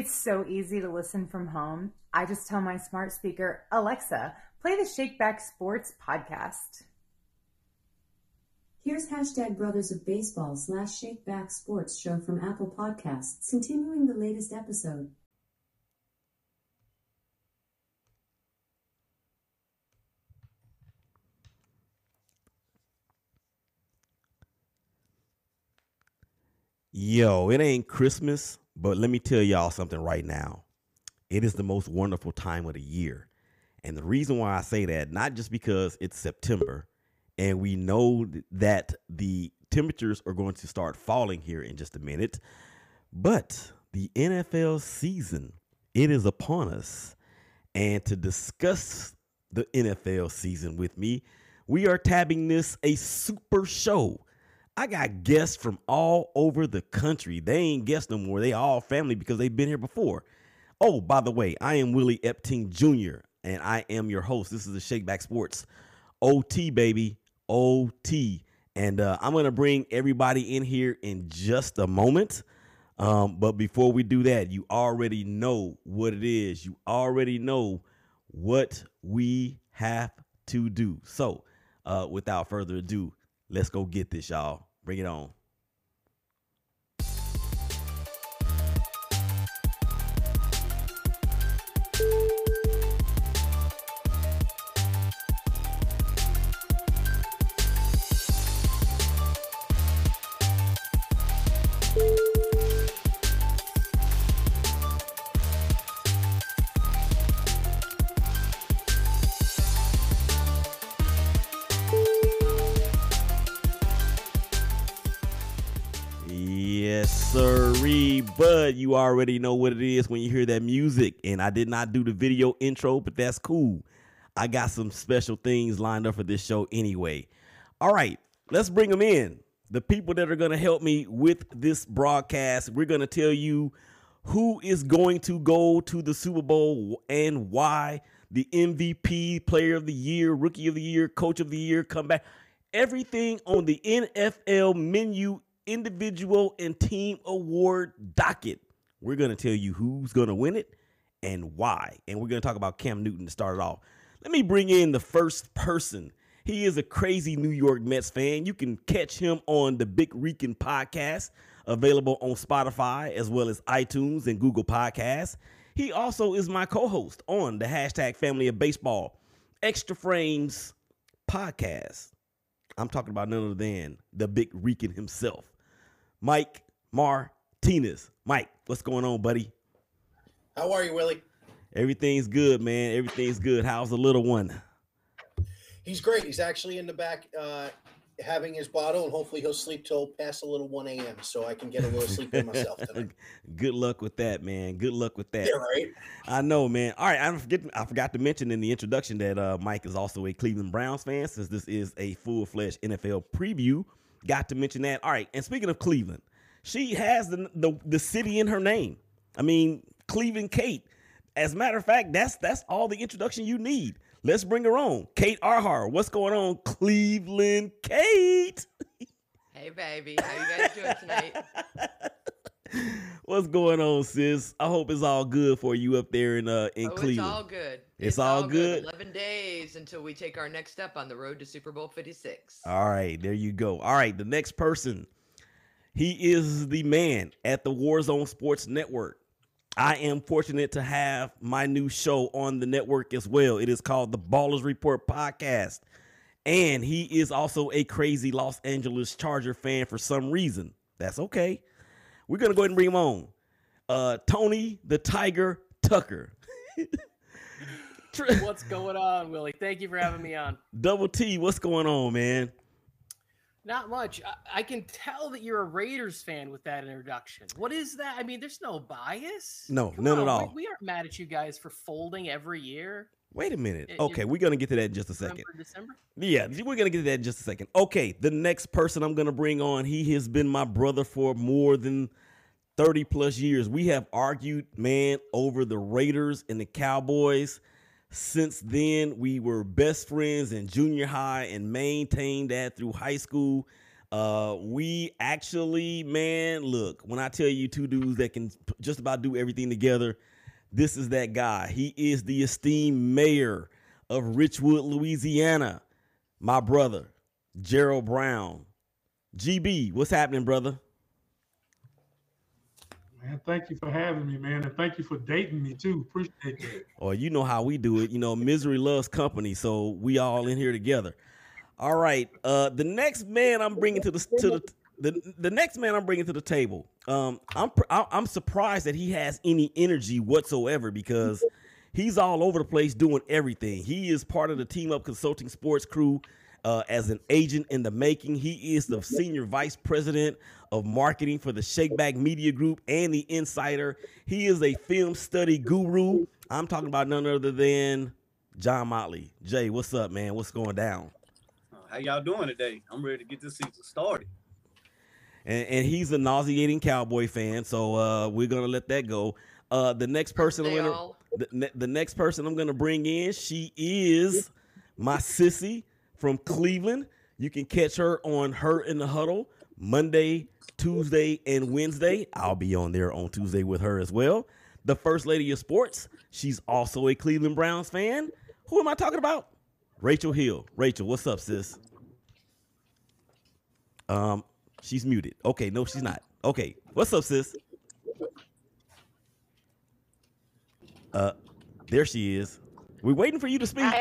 It's so easy to listen from home. I just tell my smart speaker, Alexa, play the Shakeback Sports podcast. Here's hashtag Brothers of Baseball slash Shakeback Sports show from Apple Podcasts, continuing the latest episode. Yo, it ain't Christmas, but let me tell y'all something right now. It is the most wonderful time of the year. And the reason why I say that, not just because it's September and we know that the temperatures are going to start falling here in just a minute, but the NFL season, it is upon us. And to discuss the NFL season with me, we are tabbing this a super show I got guests from all over the country. They ain't guests no more. They all family because they've been here before. Oh, by the way, I am Willie Epting Jr. and I am your host. This is the Shakeback Sports OT baby, OT. And uh, I'm gonna bring everybody in here in just a moment. Um, but before we do that, you already know what it is. You already know what we have to do. So, uh, without further ado, Let's go get this, y'all. Bring it on. You already know what it is when you hear that music. And I did not do the video intro, but that's cool. I got some special things lined up for this show anyway. All right, let's bring them in. The people that are going to help me with this broadcast, we're going to tell you who is going to go to the Super Bowl and why. The MVP, Player of the Year, Rookie of the Year, Coach of the Year, come back. Everything on the NFL menu individual and team award docket. We're going to tell you who's going to win it and why. And we're going to talk about Cam Newton to start it off. Let me bring in the first person. He is a crazy New York Mets fan. You can catch him on the Big Rican podcast, available on Spotify as well as iTunes and Google Podcasts. He also is my co host on the hashtag Family of Baseball Extra Frames podcast. I'm talking about none other than the Big Rican himself. Mike Martinez. Mike, what's going on, buddy? How are you, Willie? Everything's good, man. Everything's good. How's the little one? He's great. He's actually in the back uh, having his bottle, and hopefully he'll sleep till past a little 1 a.m. so I can get a little sleep in myself tonight. Good luck with that, man. Good luck with that. Yeah, right. I know, man. All right, I forget. I forgot to mention in the introduction that uh, Mike is also a Cleveland Browns fan, since this is a full fledged NFL preview. Got to mention that. All right. And speaking of Cleveland, she has the, the, the city in her name. I mean, Cleveland Kate. As a matter of fact, that's that's all the introduction you need. Let's bring her on. Kate Arhar. What's going on, Cleveland Kate? Hey baby. How you guys doing tonight? What's going on, sis? I hope it's all good for you up there in uh in oh, Cleveland. It's all good. It's, it's all, all good. good. Eleven days until we take our next step on the road to Super Bowl Fifty Six. All right, there you go. All right, the next person, he is the man at the Warzone Sports Network. I am fortunate to have my new show on the network as well. It is called the Ballers Report Podcast. And he is also a crazy Los Angeles Charger fan for some reason. That's okay. We're gonna go ahead and bring him on. Uh, Tony the Tiger Tucker. what's going on, Willie? Thank you for having me on. Double T, what's going on, man? Not much. I, I, can tell that you're a Raiders fan with that introduction. What is that? I mean, there's no bias. No, Come none on. at all. We, we, aren't mad at you guys for folding every year. Wait a minute. It, okay, we're gonna get to that in just a second. December? Yeah, we're gonna get to that in just a second. Okay, the next person I'm gonna bring on, he has been my brother for more than 30 plus years. We have argued, man, over the Raiders and the Cowboys. Since then, we were best friends in junior high and maintained that through high school. Uh, we actually, man, look, when I tell you two dudes that can just about do everything together, this is that guy. He is the esteemed mayor of Richwood, Louisiana. My brother, Gerald Brown. GB, what's happening, brother? Man, thank you for having me, man, and thank you for dating me too. Appreciate that. Or you know how we do it. You know, misery loves company, so we all in here together. All right. Uh, the next man I'm bringing to the to the the, the next man I'm bringing to the table. Um, I'm I'm surprised that he has any energy whatsoever because he's all over the place doing everything. He is part of the Team Up Consulting Sports crew. Uh, as an agent in the making, he is the senior vice president of marketing for the Shakeback Media Group and the Insider. He is a film study guru. I'm talking about none other than John Motley. Jae, what's up, man? What's going down? How y'all doing today? I'm ready to get this season started. and, and he's a nauseating cowboy fan, so uh, we're gonna let that go. Uh, the next person I'm gonna the, the next person I'm gonna bring in, she is my sissy from Cleveland. You can catch her on her in the huddle Monday, Tuesday, and Wednesday. I'll be on there on Tuesday with her as well. The first lady of sports. She's also a Cleveland Browns fan. Who am I talking about? Rachel Hill. Rachel, what's up, sis? Um, she's muted. Okay, no, she's not. Okay, what's up, sis? Uh, there she is. We're waiting for you to speak.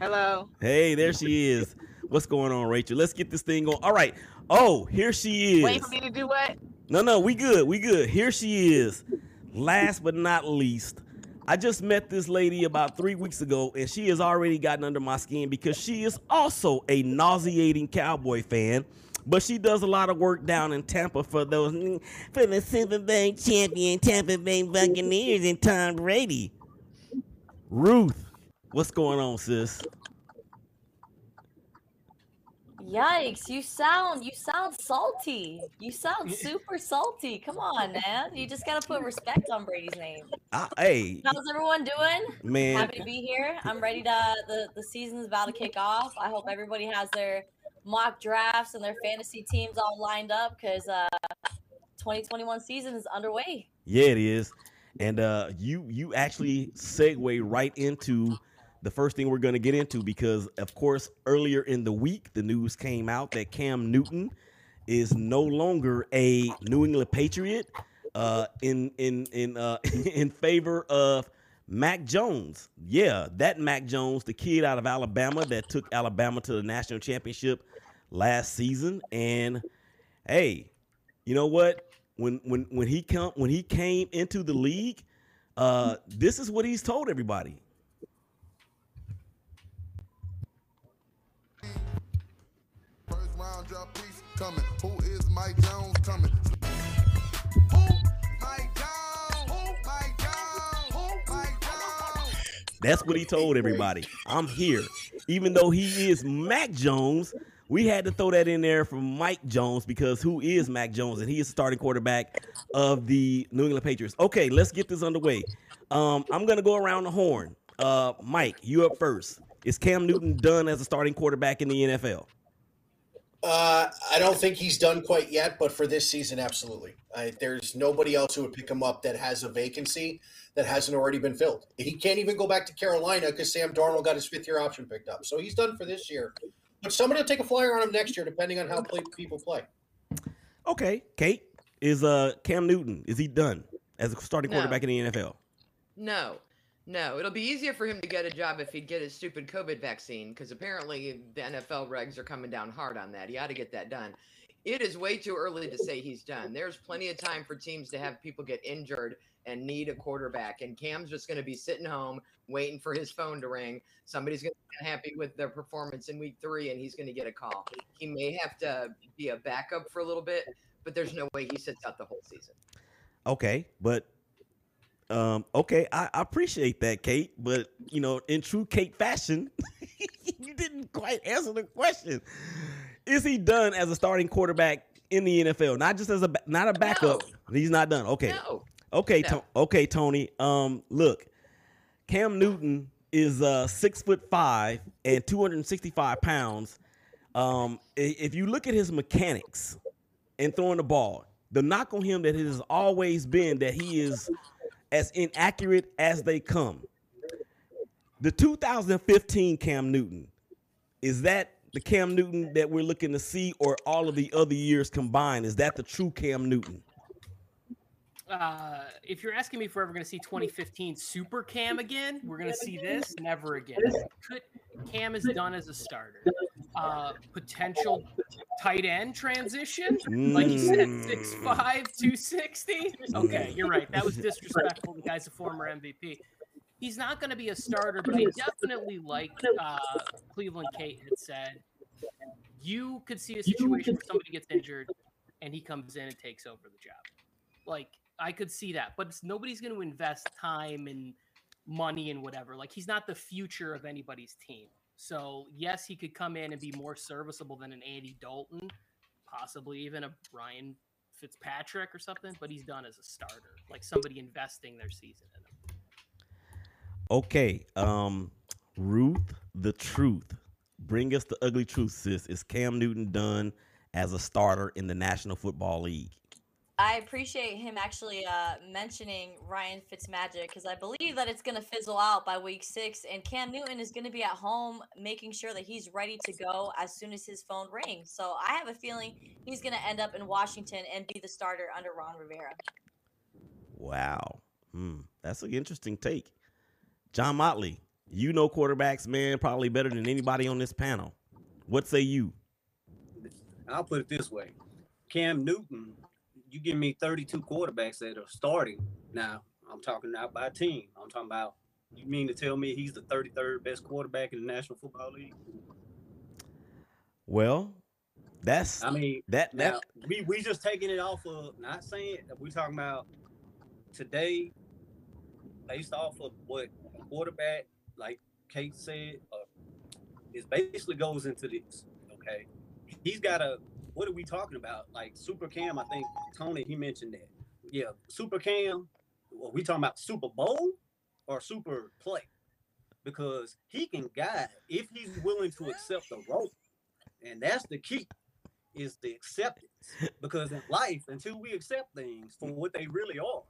Hello. Hey, there she is. What's going on, Rachel? Let's get this thing going. All right. Oh, here she is. Waiting for me to do what? No, no, we good. We good. Here she is. Last but not least, I just met this lady about three weeks ago, and she has already gotten under my skin because she is also a nauseating cowboy fan. But she does a lot of work down in Tampa for those for the Super Bowl champion Tampa Bay Buccaneers and Tom Brady. Ruth, what's going on, sis? Yikes, you sound you sound salty. You sound super salty. Come on, man. You just gotta put respect on Brady's name. I, hey, How's everyone doing? man. Happy to be here. I'm ready to the the season's about to kick off. I hope everybody has their mock drafts and their fantasy teams all lined up because uh 2021 season is underway. Yeah, it is. And uh you you actually segue right into the first thing we're going to get into because of course earlier in the week the news came out that Cam Newton is no longer a New England Patriot uh in in in uh in favor of Mac Jones. Yeah, that Mac Jones, the kid out of Alabama that took Alabama to the national championship last season and hey, you know what? When when when he come when he came into the league, uh, this is what he's told everybody. Coming. Who is Mike Jones coming? Who? Mike Jones. Who? Mike Jones. Who? Mike Jones. That's what he told everybody. I'm here, even though he is Mac Jones. We had to throw that in there for Mike Jones because who is Mac Jones? And he is the starting quarterback of the New England Patriots. Okay, let's get this underway. Um, I'm gonna go around the horn. Uh, Mike, you up first. Is Cam Newton done as a starting quarterback in the NFL? Uh, I don't think he's done quite yet, but for this season, absolutely. I, there's nobody else who would pick him up that has a vacancy that hasn't already been filled. He can't even go back to Carolina because Sam Darnold got his fifth year option picked up. So he's done for this year. But somebody will take a flyer on him next year, depending on how play, people play. Okay, Kate, is uh Cam Newton is he done as a starting No. quarterback in the NFL? No, no. It'll be easier for him to get a job if he'd get his stupid COVID vaccine, because apparently the NFL regs are coming down hard on that. He ought to get that done. It is way too early to say he's done. There's plenty of time for teams to have people get injured and need a quarterback. And Cam's just going to be sitting home waiting for his phone to ring. Somebody's going to be happy with their performance in week three, and he's going to get a call. He may have to be a backup for a little bit, but there's no way he sits out the whole season. Okay, but um, okay, I, I appreciate that, Kate. But you know, in true Kate fashion, you didn't quite answer the question. Is he done as a starting quarterback in the NFL? Not just as a not a backup. He's not done. Okay. No. Okay, No. To- okay, Tony. Um, look, Cam Newton is uh six foot five and two hundred and sixty five pounds. Um, if you look at his mechanics and throwing the ball, the knock on him that it has always been that he is as inaccurate as they come. The 2015 Cam Newton, is that the Cam Newton that we're looking to see, or all of the other years combined? Is that the true Cam Newton? Uh, if you're asking me if we're ever going to see 2015 Super Cam again, we're going to see this never again. Could, Cam is done as a starter. Uh, potential tight end transition, like you said, Mm. 6'5", 260. Okay, you're right. That was disrespectful. The guy's a former MVP. He's not going to be a starter, but I definitely like uh, Cleveland Kate had said. You could see a situation where somebody gets injured and he comes in and takes over the job. Like I could see that, but nobody's going to invest time and money and whatever. Like he's not the future of anybody's team. So yes, he could come in and be more serviceable than an Andy Dalton, possibly even a Brian Fitzpatrick or something. But he's done as a starter, like somebody investing their season in him. Okay, um, Ruth, the truth. Bring us the ugly truth, sis. Is Cam Newton done as a starter in the National Football League? I appreciate him actually uh, mentioning Ryan Fitzmagic because I believe that it's going to fizzle out by week six, and Cam Newton is going to be at home making sure that he's ready to go as soon as his phone rings. So I have a feeling he's going to end up in Washington and be the starter under Ron Rivera. Wow. Hmm, that's an interesting take. John Motley, you know quarterbacks, man, probably better than anybody on this panel. What say you? I'll put it this way: Cam Newton, you give me 32 quarterbacks that are starting now. I'm talking not by team. I'm talking about. You mean to tell me he's the 33rd best quarterback in the National Football League? Well, that's I mean, that that now we we just taking it off of not saying that we talking about today based off of what quarterback like Kate said uh, is basically goes into this. Okay, he's got a what are we talking about? Like Super Cam, I think Tony he mentioned that. Yeah, Super Cam. Are we talking about Super Bowl or Super Play? Because he can guide if he's willing to accept the role, and that's the key is the acceptance. Because in life, until we accept things for what they really are,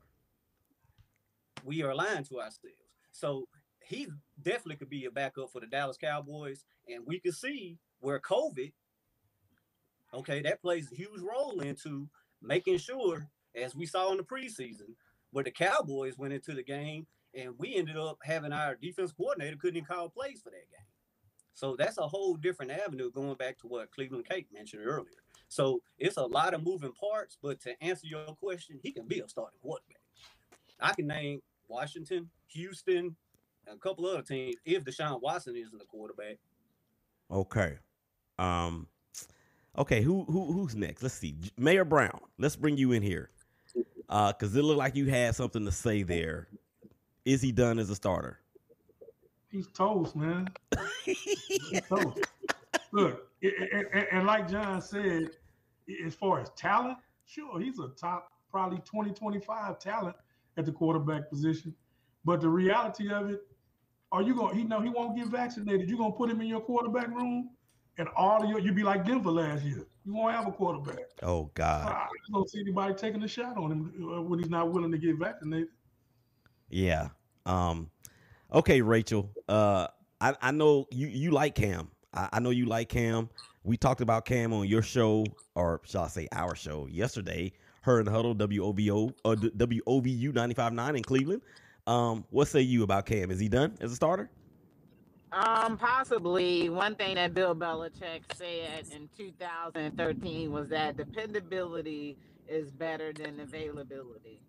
we are lying to ourselves. So he definitely could be a backup for the Dallas Cowboys, and we could see where COVID, okay, that plays a huge role into making sure, as we saw in the preseason, where the Cowboys went into the game and we ended up having our defense coordinator couldn't even call plays for that game. So that's a whole different avenue going back to what Cleveland Kate mentioned earlier. So it's a lot of moving parts, but to answer your question, he can be a starting quarterback. I can name Washington, Houston, a couple other teams if Deshaun Watson isn't the quarterback. Okay. Um okay, who who who's next? Let's see. Mayor Brown, let's bring you in here. Uh cuz it looked like you had something to say there. Is he done as a starter? He's toast, man. He's toast. Look, a- a- a- and like John said, as far as talent, sure, he's a top probably 20, 25 talent at the quarterback position. But the reality of it, are you going to, he know he won't get vaccinated. You're going to put him in your quarterback room and all of your, you'd be like Denver last year. You won't have a quarterback. Oh God. I don't see anybody taking a shot on him uh, when he's not willing to get vaccinated. Yeah. Um okay, Rachel. Uh I, I know you you like Cam. I, I know you like Cam. We talked about Cam on your show, or shall I say our show yesterday. Her and Huddle, WOVO, uh, WOVU 95.9 in Cleveland. Um, what say you about Cam? Is he done as a starter? Um, possibly. One thing that Bill Belichick said in 2013 was that dependability is better than availability.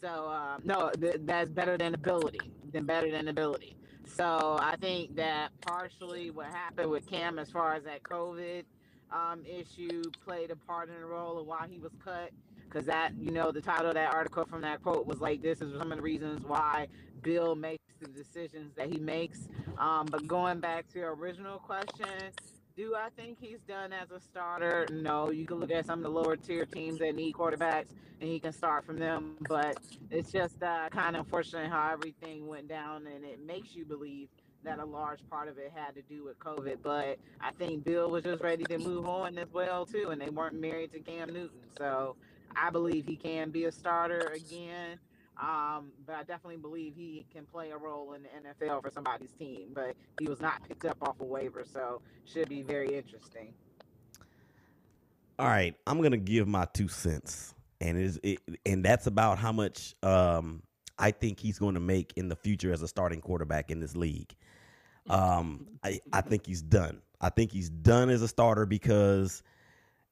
So, uh, no, th- that's better than ability, than better than ability. So, I think that partially what happened with Cam as far as that COVID um, issue played a part in the role of why he was cut. Because that, you know, the title of that article from that quote was like, this is some of the reasons why Bill makes the decisions that he makes. Um, but going back to your original question, do I think he's done as a starter? No. You can look at some of the lower tier teams that need quarterbacks and he can start from them. But it's just uh, kind of unfortunate how everything went down and it makes you believe that a large part of it had to do with COVID. But I think Bill was just ready to move on as well too, and they weren't married to Cam Newton, so I believe he can be a starter again. Um, but I definitely believe he can play a role in the NFL for somebody's team. But he was not picked up off a waiver, so should be very interesting. All right, I'm gonna give my two cents, and is it, and that's about how much um, I think he's going to make in the future as a starting quarterback in this league. Um, I, I think he's done. I think he's done as a starter because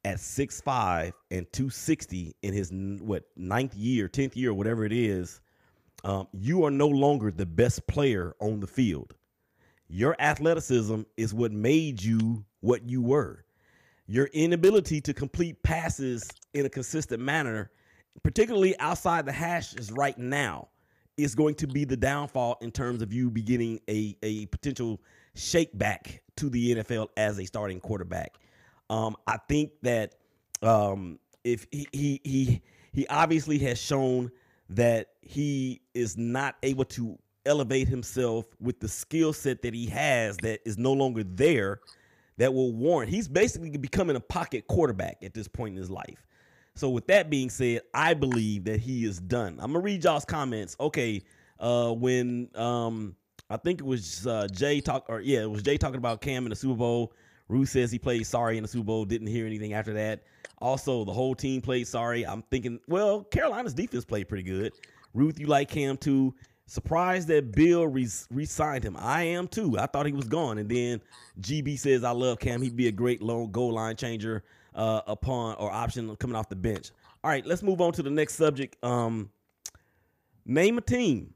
at 6'5 and 260 in his what ninth year, 10th year, whatever it is, um, you are no longer the best player on the field. Your athleticism is what made you what you were. Your inability to complete passes in a consistent manner, particularly outside the hashes right now, is going to be the downfall in terms of you beginning a, a potential shake back to the NFL as a starting quarterback. Um, I think that um, if he, he he he obviously has shown that he is not able to elevate himself with the skill set that he has that is no longer there that will warrant he's basically becoming a pocket quarterback at this point in his life. So with that being said, I believe that he is done. I'm gonna read y'all's comments. Okay, uh, when um, I think it was uh, Jae talk or yeah, it was Jae talking about Cam in the Super Bowl. Ruth says he played sorry in the Super Bowl. Didn't hear anything after that. Also, the whole team played sorry. I'm thinking, well, Carolina's defense played pretty good. Ruth, you like Cam too. Surprised that Bill re- signed him. I am too. I thought he was gone. And then GB says, I love Cam. He'd be a great long goal line changer uh, upon or option coming off the bench. All right, let's move on to the next subject. Um, name a team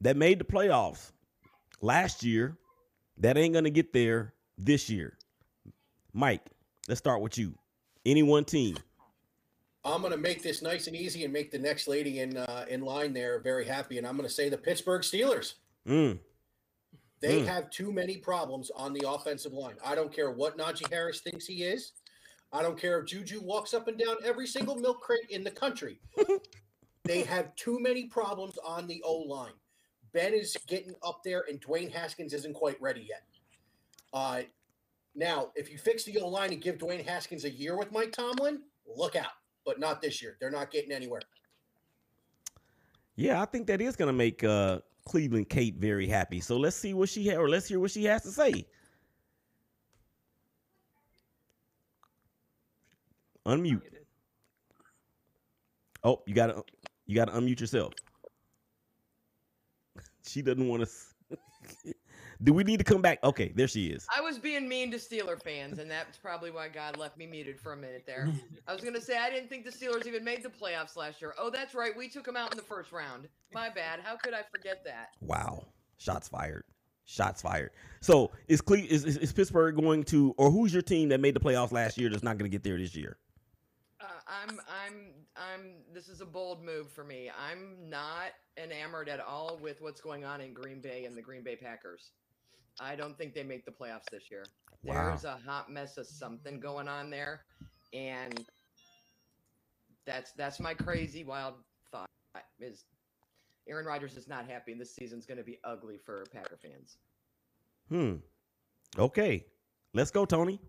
that made the playoffs last year that ain't going to get there this year. Mike, let's start with you. Any one team. I'm going to make this nice and easy and make the next lady in uh, in line there very happy. And I'm going to say the Pittsburgh Steelers. Mm. They Mm. have too many problems on the offensive line. I don't care what Najee Harris thinks he is. I don't care if Juju walks up and down every single milk crate in the country. they have too many problems on the O line. Ben is getting up there, and Dwayne Haskins isn't quite ready yet. Uh, now, if you fix the O line and give Dwayne Haskins a year with Mike Tomlin, look out. But not this year. They're not getting anywhere. Yeah, I think that is going to make uh, Cleveland Kate very happy. So let's see what she ha- or let's hear what she has to say. Unmute. Oh, you got to you got to unmute yourself. She doesn't want to. Do we need to come back? Okay, there she is. I was being mean to Steeler fans, and that's probably why God left me muted for a minute there. I was gonna say I didn't think the Steelers even made the playoffs last year. Oh, that's right, we took them out in the first round. My bad. How could I forget that? Wow, shots fired. Shots fired. So is Cle- is, is is Pittsburgh going to, or who's your team that made the playoffs last year that's not going to get there this year? Uh, I'm, I'm, I'm. This is a bold move for me. I'm not enamored at all with what's going on in Green Bay and the Green Bay Packers. I don't think they make the playoffs this year. Wow. There's a hot mess of something going on there, and that's that's my crazy wild thought. Is Aaron Rodgers is not happy, and this season's going to be ugly for Packer fans. Hmm. Okay, let's go, Tony.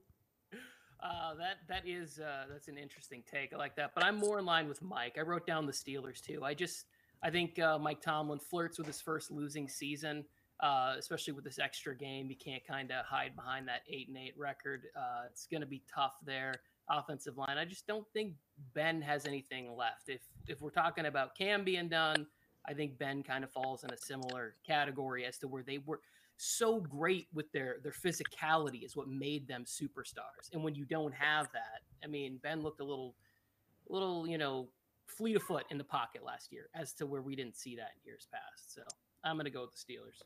Uh, that that is uh, that's an interesting take. I like that, but I'm more in line with Mike. I wrote down the Steelers too. I just I think uh, Mike Tomlin flirts with his first losing season, uh, especially with this extra game. You can't kind of hide behind that eight and eight record. Uh, it's going to be tough there. Offensive line. I just don't think Ben has anything left. If if we're talking about Cam being done, I think Ben kind of falls in a similar category as to where they were so great with their their physicality is what made them superstars. And when you don't have that, I mean, Ben looked a little little, you know, fleet of foot in the pocket last year as to where we didn't see that in years past. So I'm gonna go with the Steelers.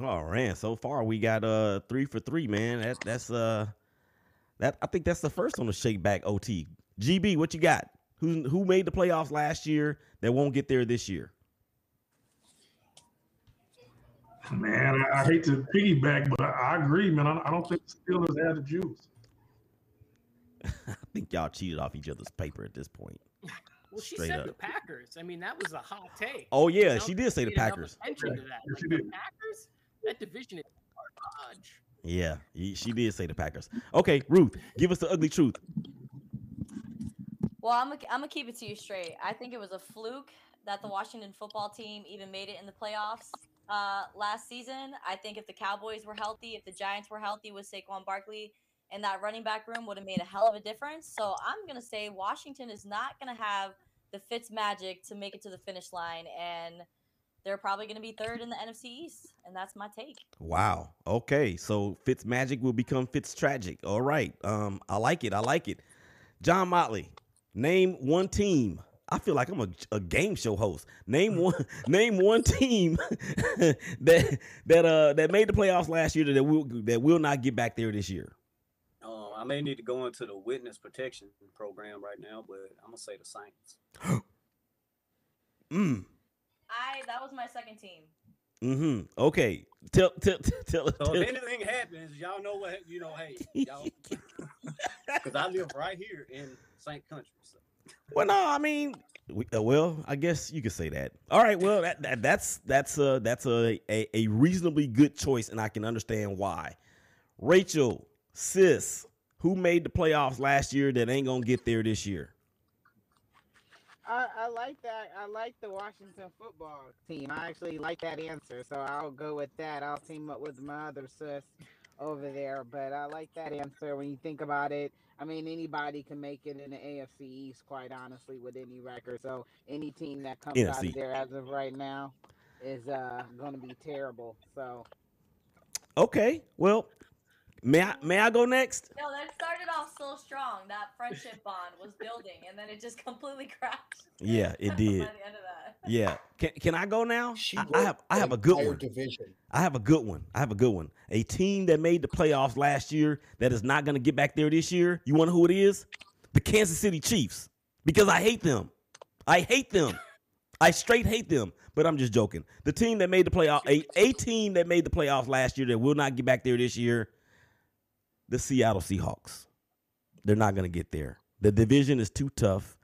Oh man, so far we got uh three for three, man. That that's uh that I think that's the first on the shake back OT. GB, what you got? Who who made the playoffs last year that won't get there this year? Man, I, I hate to piggyback, but I, I agree, man. I, I don't think the Steelers had the juice. I think y'all cheated off each other's paper at this point. Well, she Straight said up. the Packers. I mean, that was a hot take. Oh, yeah, she did say the Packers. Attention to that. Yes, she the. Packers. That division is hard. Hodge. Yeah, she did say the Packers. Okay, Ruth, give us the ugly truth. Well, I'm gonna, I'm gonna keep it to you straight. I think it was a fluke that the Washington football team even made it in the playoffs uh, last season. I think if the Cowboys were healthy, if the Giants were healthy with Saquon Barkley, and that running back room would have made a hell of a difference. So I'm gonna say Washington is not gonna have the Fitz magic to make it to the finish line, and they're probably gonna be third in the NFC East, and that's my take. Wow. Okay, so Fitz magic will become Fitz tragic. All right. Um, I like it. I like it. John Motley, name one team. I feel like I'm a, a game show host. Name one. name one team that that uh that made the playoffs last year that will that will not get back there this year. Um, I may need to go into the witness protection program right now, but I'm gonna say the Saints. Mm. I that was my second team. Mm-hmm. Okay. Tell tell tell. So tell if anything happens, y'all know what you know. Hey, y'all, because I live right here in Saint Country. So. Well, no, I mean, we, uh, well, I guess you could say that. All right, well, that, that that's that's a that's a, a a reasonably good choice, and I can understand why. Rachel, sis, who made the playoffs last year that ain't gonna get there this year? I, I like that. I like the Washington football team. I actually like that answer, so I'll go with that. I'll team up with my other sis over there, but I like that answer. When you think about it, I mean, anybody can make it in the AFC East, quite honestly, with any record. So any team that comes out of there as of right now is uh, going to be terrible. So Okay, well, may I may I go next? No, that started off so strong. That friendship bond was building, and then it just completely crashed. Yeah, it by did. the end of that. Yeah, can can I go now? She I, I have I have a good one. division. I have a good one. I have a good one. A team that made the playoffs last year that is not going to get back there this year. You want to know who it is? The Kansas City Chiefs. Because I hate them. I hate them. I straight hate them. But I'm just joking. The team that made the playoff, a, a team that made the playoffs last year that will not get back there this year, the Seattle Seahawks. They're not going to get there. The division is too tough.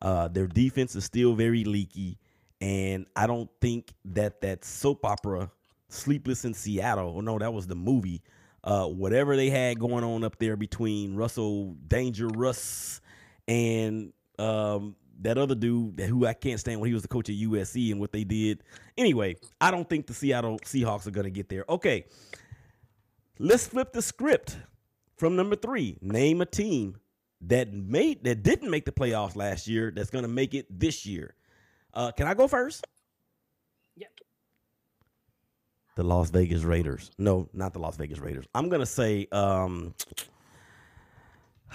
Uh, their defense is still very leaky, and I don't think that that soap opera Sleepless in Seattle. Oh no, that was the movie. Uh, whatever they had going on up there between Russell Danger Russ and um, that other dude who I can't stand when he was the coach at USC and what they did. Anyway, I don't think the Seattle Seahawks are going to get there. Okay, let's flip the script from number three. Name a team that made that didn't make the playoffs last year that's going to make it this year. Uh, can I go first? Yep. The Las Vegas Raiders. No, not the Las Vegas Raiders. I'm gonna say, um,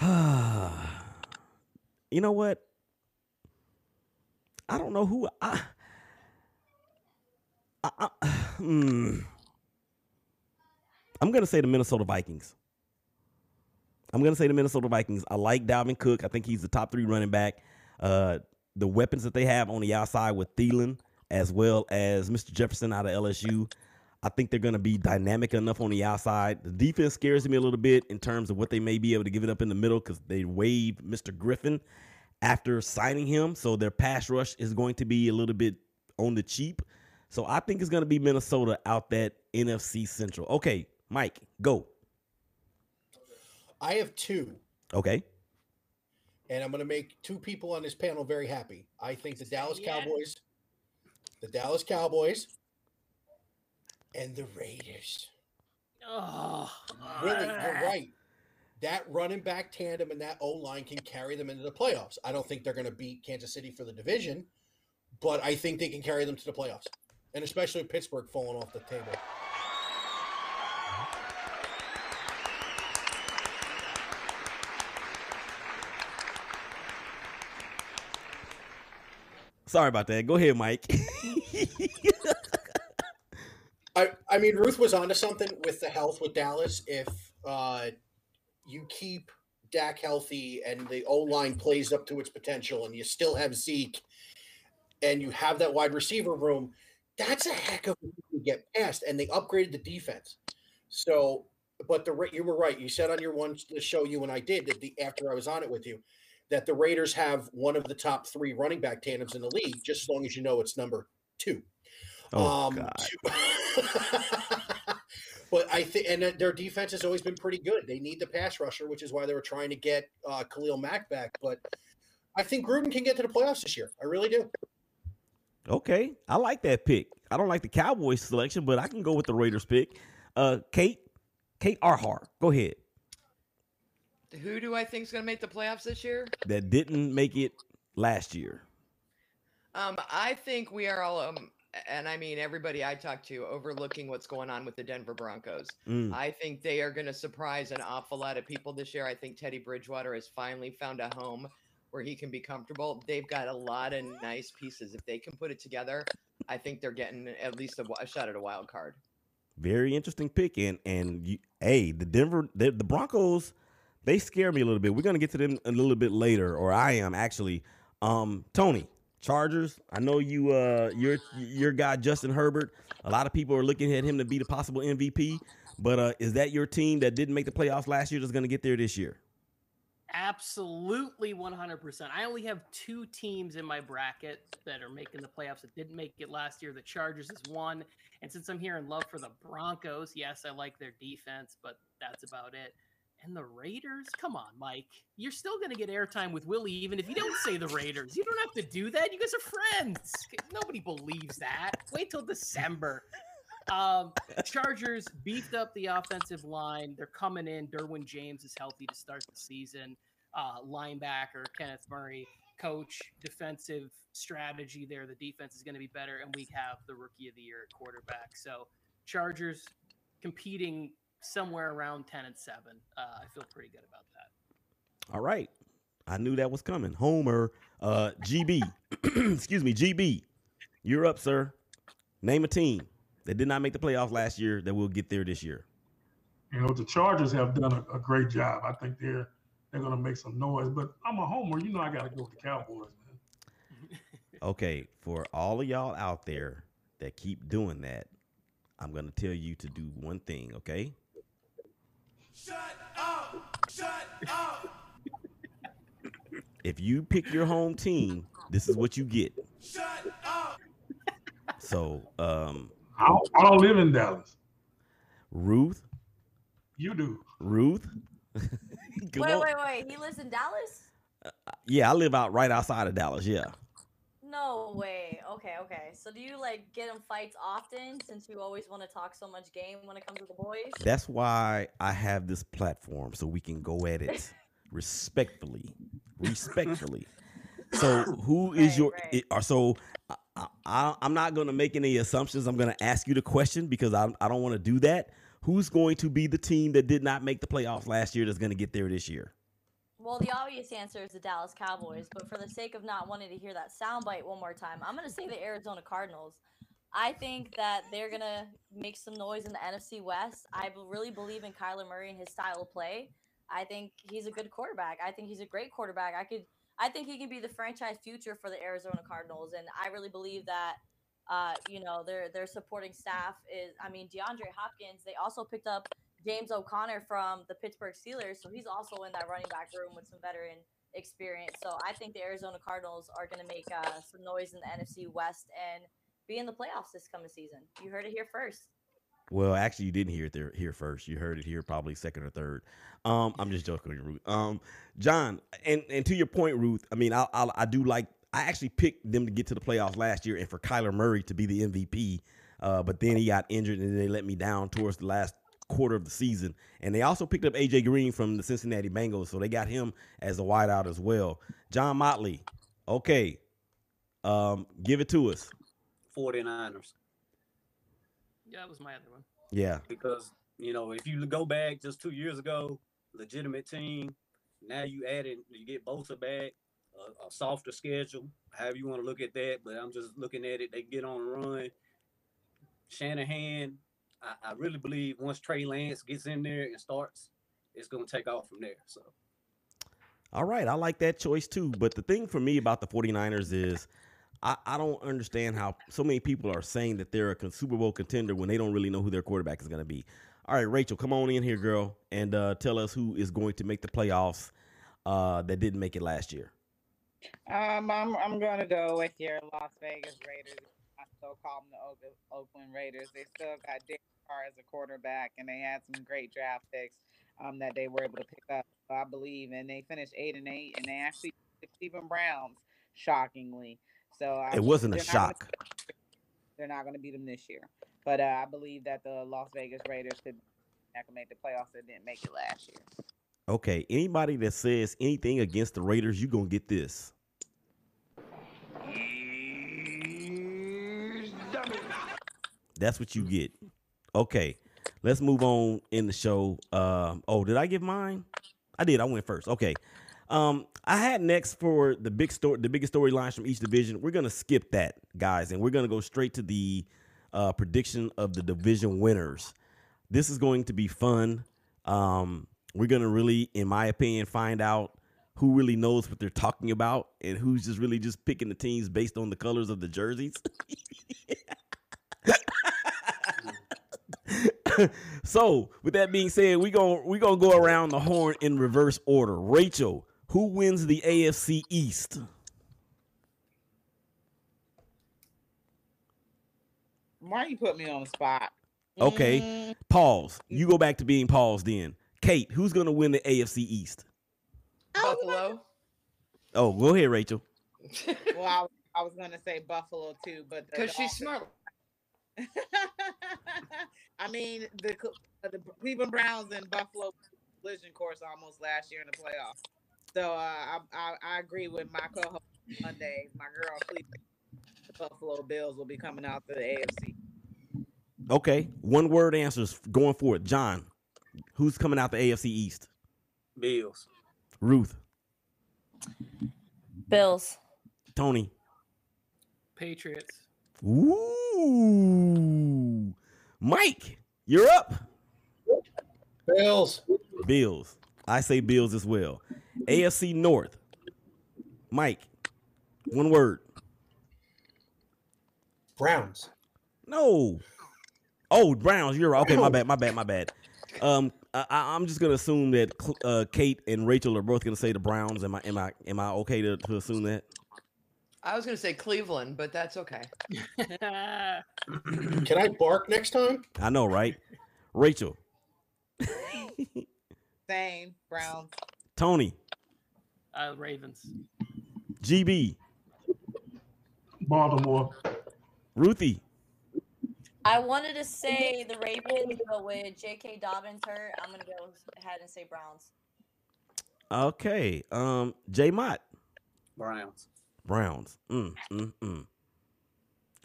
you know what? I don't know who I. I, I hmm. I'm gonna say the Minnesota Vikings. I'm gonna say the Minnesota Vikings. I like Dalvin Cook. I think he's the top three running back. Uh, the weapons that they have on the outside with Thielen as well as Mr. Jefferson out of LSU. I think they're going to be dynamic enough on the outside. The defense scares me a little bit in terms of what they may be able to give it up in the middle because they waived Mr. Griffen after signing him. So their pass rush is going to be a little bit on the cheap. So I think it's going to be Minnesota out that NFC Central. Okay, Mike, go. I have two, Okay. and I'm going to make two people on this panel very happy. I think the Dallas yes. Cowboys, the Dallas Cowboys, and the Raiders. Oh, Really, you're right. That running back tandem and that O line can carry them into the playoffs. I don't think they're going to beat Kansas City for the division, but I think they can carry them to the playoffs, and especially Pittsburgh falling off the table. Sorry about that. Go ahead, Mike. I, I mean, Ruth was onto something with the health with Dallas. If uh, you keep Dak healthy and the O line plays up to its potential, and you still have Zeke, and you have that wide receiver room, that's a heck of a get past. And they upgraded the defense. So, but the you were right. You said on your one the show you and I did that the after I was on it with you that the Raiders have one of the top three running back tandems in the league. Just as long as you know it's number two. Oh, Um, God. to- But I think, and their defense has always been pretty good. They need the pass rusher, which is why they were trying to get uh, Khalil Mack back. But I think Gruden can get to the playoffs this year. I really do. Okay, I like that pick. I don't like the Cowboys selection, but I can go with the Raiders pick. Uh, Kate, Kate Arhar, go ahead. Who do I think is going to make the playoffs this year? That didn't make it last year. Um, I think we are all, um, and I mean everybody I talk to, overlooking what's going on with the Denver Broncos. Mm. I think they are going to surprise an awful lot of people this year. I think Teddy Bridgewater has finally found a home where he can be comfortable. They've got a lot of nice pieces. If they can put it together, I think they're getting at least a, a shot at a wild card. Very interesting pick, and and you, hey, the Denver, the, the Broncos, they scare me a little bit. We're gonna get to them a little bit later, or I am actually. Um, Tony, Chargers. I know you, uh, your your guy Justin Herbert. A lot of people are looking at him to be the possible MVP. But uh, is that your team that didn't make the playoffs last year that's gonna get there this year? Absolutely 100%. I only have two teams in my bracket that are making the playoffs that didn't make it last year. The Chargers is one. And since I'm here in love for the Broncos, yes, I like their defense, but that's about it. And the Raiders? Come on, Mike. You're still going to get airtime with Willie, even if you don't say the Raiders. You don't have to do that. You guys are friends. Nobody believes that. Wait till December. Um, Chargers beefed up the offensive line. They're coming in. Derwin James is healthy to start the season. Uh, linebacker Kenneth Murray, coach, defensive strategy there. The defense is going to be better, and we have the rookie of the year at quarterback. So Chargers competing somewhere around ten and seven. Uh, I feel pretty good about that. All right. I knew that was coming. Homer, uh, GB, excuse me, GB, you're up, sir. Name a team that did not make the playoffs last year that will get there this year. You know, the Chargers have done a, a great job. I think they're they're gonna make some noise. But I'm a homer. You know, I got to go with the Cowboys, man. Okay, for all of y'all out there that keep doing that, I'm going to tell you to do one thing, okay? If you pick your home team, this is what you get. Shut up! So, um, I don't, I don't live in Dallas. Ruth, You do. Ruth. Wait, on. wait, wait. He lives in Dallas? Yeah, I live out right outside of Dallas. Yeah. No way. Okay, okay. So do you like get in fights often since you always want to talk so much game when it comes to the boys? That's why I have this platform so we can go at it respectfully, respectfully. So who is Right, your? right. It, so I, I, I'm not going to make any assumptions. I'm going to ask you the question because I, I don't want to do that. Who's going to be the team that did not make the playoffs last year that's going to get there this year? Well, the obvious answer is the Dallas Cowboys, but for the sake of not wanting to hear that soundbite one more time, I'm going to say the Arizona Cardinals. I think that they're going to make some noise in the NFC West. I really believe in Kyler Murray and his style of play. I think he's a good quarterback. I think he's a great quarterback. I could I think he can be the franchise future for the Arizona Cardinals and I really believe that uh, you know, their their supporting staff is I mean, DeAndre Hopkins, they also picked up James O'Connor from the Pittsburgh Steelers, so he's also in that running back room with some veteran experience. So I think the Arizona Cardinals are going to make uh, some noise in the NFC West and be in the playoffs this coming season. You heard it here first. Well, actually, you didn't hear it there here first. You heard it here probably second or third. Um, I'm just joking, Ruth. Um, John, and and to your point, Ruth. I mean, I I, I do like. I actually picked them to get to the playoffs last year, and for Kyler Murray to be the MVP. Uh, but then he got injured, and they let me down towards the last quarter of the season. And they also picked up AJ Green from the Cincinnati Bengals, so they got him as a wideout as well. John Motley, okay, um, give it to us. 49ers. Yeah, that was my other one. Yeah, because you know if you go back just two years ago, legitimate team. Now you added, you get Bosa back, a, a softer schedule, however you want to look at that. But I'm just looking at it. They get on a run. Shanahan, I, I really believe once Trey Lance gets in there and starts, it's going to take off from there. So All right, I like that choice too. But the thing for me about the 49ers is I, I don't understand how so many people are saying that they're a con- Super Bowl contender when they don't really know who their quarterback is going to be. All right, Rachel, come on in here, girl, and uh, tell us who is going to make the playoffs uh, that didn't make it last year. Um, I'm I'm gonna go with your Las Vegas Raiders. Also call them the Oak- Oakland Raiders. They still got Derek Carr as a quarterback, and they had some great draft picks um, that they were able to pick up, I believe. And they finished eight and eight, and they actually beat the Browns, shockingly. So I- It wasn't a they're gonna- shock. They're not going to beat them this year, but uh, I believe that the Las Vegas Raiders could make the playoffs. That didn't make it last year. Okay, anybody that says anything against the Raiders, you're gonna get this. That's what you get. Okay, let's move on in the show. Um, oh, did I give mine? I did. I went first. Okay. Um, I had next for the big story, the biggest storylines from each division. We're gonna skip that, guys, and we're gonna go straight to the uh, prediction of the division winners. This is going to be fun. Um, we're gonna really, in my opinion, find out who really knows what they're talking about and who's just really just picking the teams based on the colors of the jerseys. so, with that being said, we going we gonna go around the horn in reverse order. Rachel, who wins the AFC East? Why you put me on the spot? Okay, Mm, pause. You go back to being paused. Then, Kate, who's gonna win the AFC East? Buffalo. Oh, go ahead, Rachel. well, I, was- I was gonna say Buffalo too, but Because she's smart. I mean, the uh, the Cleveland Browns and Buffalo collision course almost last year in the playoffs. So uh, I, I I agree with my co-host Monday, my girl Cleveland. The Buffalo Bills will be coming out to the AFC. Okay, one word answers going for it. John, who's coming out the AFC East? Bills. Ruth, Bills. Tony. Patriots. Ooh, Mike, you're up. Bills. Bills. I say Bills as well. AFC North. Mike, one word. Browns. No. Oh, Browns. You're right. Okay, my bad. My bad. My bad. Um, I, I- I'm just gonna assume that uh, Kate and Rachel are both gonna say the Browns. Am I? Am I? Am I okay to, to assume that? I was going to say Cleveland, but that's okay. Can I bark next time? I know, right? Rachel, Same Browns. Tony, uh, Ravens. GB, Baltimore. Ruthie. I wanted to say the Ravens, but with J.K. Dobbins hurt, I'm gonna go ahead and say Browns. Okay. Um, J Mott. Browns. Browns. Mm, mm, mm.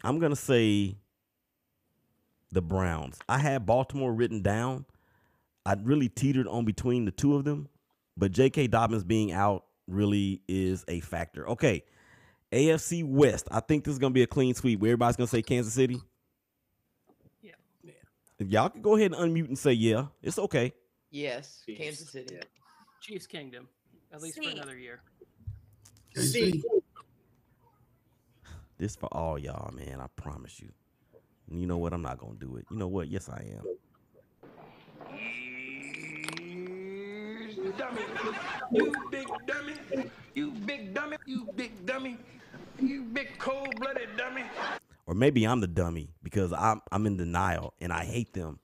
I'm gonna say the Browns. I had Baltimore written down. I really teetered on between the two of them, but J.K. Dobbins being out really is a factor. Okay, AFC West. I think this is gonna be a clean sweep. Where everybody's gonna say Kansas City. Yeah. Yeah. Y'all can go ahead and unmute and say yeah. It's okay. Yes, Chiefs. Kansas City. Chiefs Kingdom. At least for another year. See, This for all y'all, man. I promise you. And you know what? I'm not gonna do it. You know what? Yes, I am. dummy. You big dummy. You big dummy. You big dummy. You big cold blooded dummy. or maybe I'm the dummy because I'm I'm in denial and I hate them.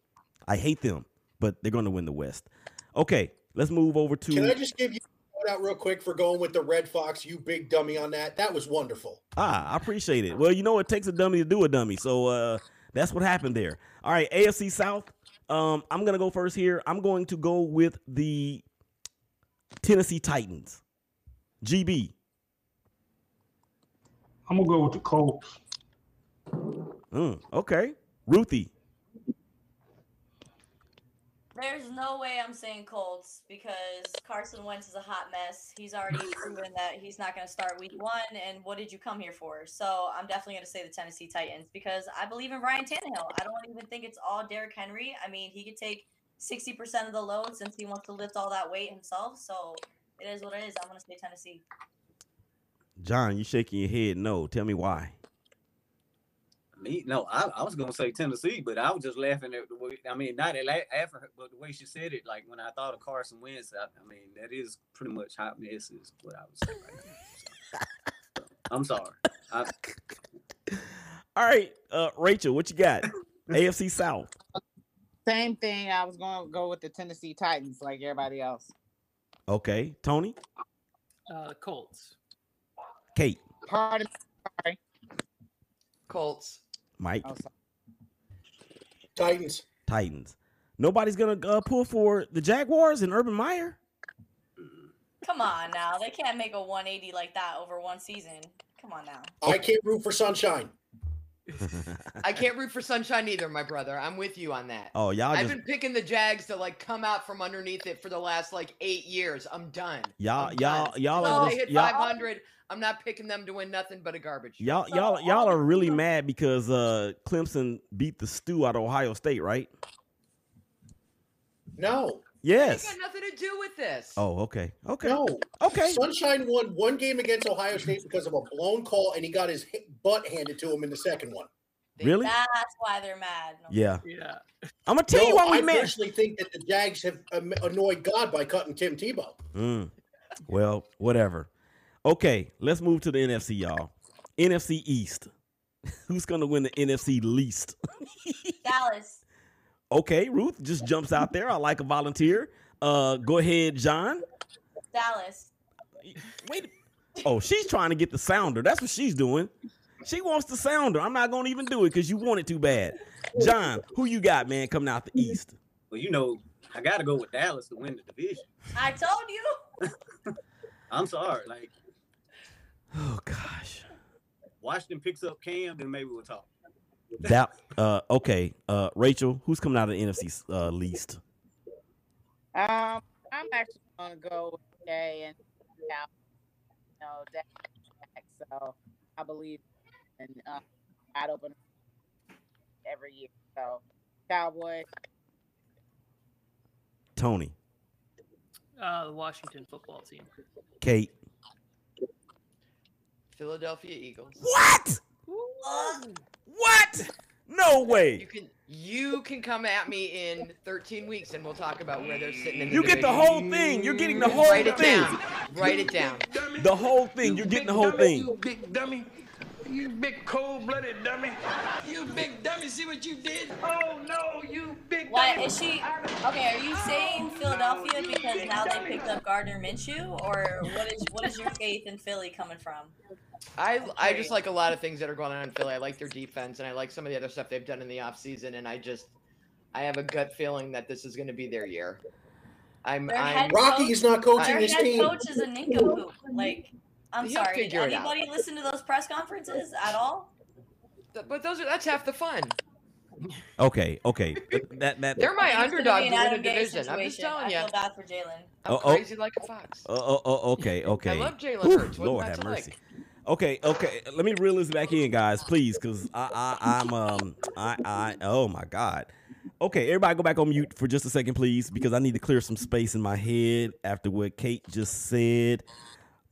I hate them, but they're going to win the West. Okay, let's move over to. can I just give you a shout out real quick for going with the Red Fox, you big dummy on that? That was wonderful. ah, I appreciate it. Well, you know it takes a dummy to do a dummy, so uh, that's what happened there. All right, AFC South. Um, I'm gonna go first here. I'm going to go with the Tennessee Titans. GB. I'm gonna go with the Colts. Mm, okay, Ruthie. There's no way I'm saying Colts because Carson Wentz is a hot mess. He's already proven that he's not going to start week one. And what did you come here for? So I'm definitely going to say the Tennessee Titans because I believe in Ryan Tannehill. I don't even think it's all Derrick Henry. I mean, he could take 60% of the load since he wants to lift all that weight himself. So it is what it is. I'm going to say Tennessee. John, you shaking your head? No. Tell me why. Me, no, I, I was gonna say Tennessee, but I was just laughing at the way. I mean, not at la- after, her, but the way she said it. Like when I thought of Carson Wentz, I, I mean, that is pretty much hot mess is what I was. say right now. So, I'm sorry. I, All right, uh, Rachel, what you got? AFC South. Same thing. I was going to go with the Tennessee Titans, like everybody else. Okay, Tony, Uh, Colts. Kate, Pardon me. Sorry. Colts. Mike. Titans. Titans. Nobody's gonna uh, pull for the Jaguars and Urban Meyer. Come on now. They can't make a 180 like that over one season. Come on now. I can't root for sunshine. I can't root for sunshine either, my brother. I'm with you on that. Oh, y'all I've just been picking the Jags to like come out from underneath it for the last like eight years. I'm done. y'all I'm y'all done. y'all Until are they just hit y'all, 500. I'm not picking them to win nothing but a garbage. y'all y'all y'all are really mad because uh Clemson beat the stew out of Ohio State, right? No. Yes. It got nothing to do with this. Oh, okay. Okay. No. Okay. Sunshine won one game against Ohio State because of a blown call, and he got his butt handed to him in the second one. Really? That's why they're mad. No. Yeah. Yeah. I'm gonna tell you why we I mad. personally think that the Jags have um, annoyed God by cutting Tim Tebow. Mm. Well, whatever. Okay, let's move to the NFC, y'all. NFC East. Who's gonna win the NFC least? Dallas. Okay, Ruth just jumps out there. I like a volunteer. Uh, go ahead, John. Dallas. Wait. Oh, she's trying to get the sounder. That's what she's doing. She wants the sounder. I'm not gonna even do it because you want it too bad. John, who you got, man, coming out the East? Well, you know, I got to go with Dallas to win the division. I told you. I'm sorry. Like, Oh gosh. Washington picks up Cam, then maybe we'll talk. That uh okay. Uh Rachel, who's coming out of the NFC uh least? Um, I'm actually going to go with Jae and yeah, you know, that. So I believe in uh, wide open every year. So Cowboys. Tony, Uh, the Washington football team. Kate. Philadelphia Eagles. What? What? No way. You way. can you can come at me in 13 weeks and we'll talk about where they're sitting in the You get the whole thing. You're getting the whole Write it thing. down. Write it down. The whole thing. You're getting the whole You thing. big dummy. You big cold-blooded dummy. You big dummy. See what you did? Oh no, you big Why dummy. is she? Okay, are you oh, saying Philadelphia because now they picked up Gardner Minshew, or what is what is your faith in Philly coming from? I I just like a lot of things that are going on in Philly. I like their defense and I like some of the other stuff they've done in the offseason and I just I have a gut feeling that this is going to be their year. I'm Their I'm head Rocky coach- is not coaching Their his head team. coach is a nincompoop. Like, I'm He'll sorry. Did figure it out. anybody listen to those press conferences at all? But those are that's half the fun. Okay, okay. That that. They're my underdog be to an win a division. I'm just situation. telling I you. feel bad for Jalen. I'm Oh, oh. crazy like a fox. Oh, oh, oh, okay, okay. I love Jalen Hurts. What's Lord have mercy. like? Okay, okay. Let me reel this back in, guys, please, because I, I, I'm, um, I, I, oh my God. Okay, everybody, go back on mute for just a second, please, because I need to clear some space in my head after what Kate just said.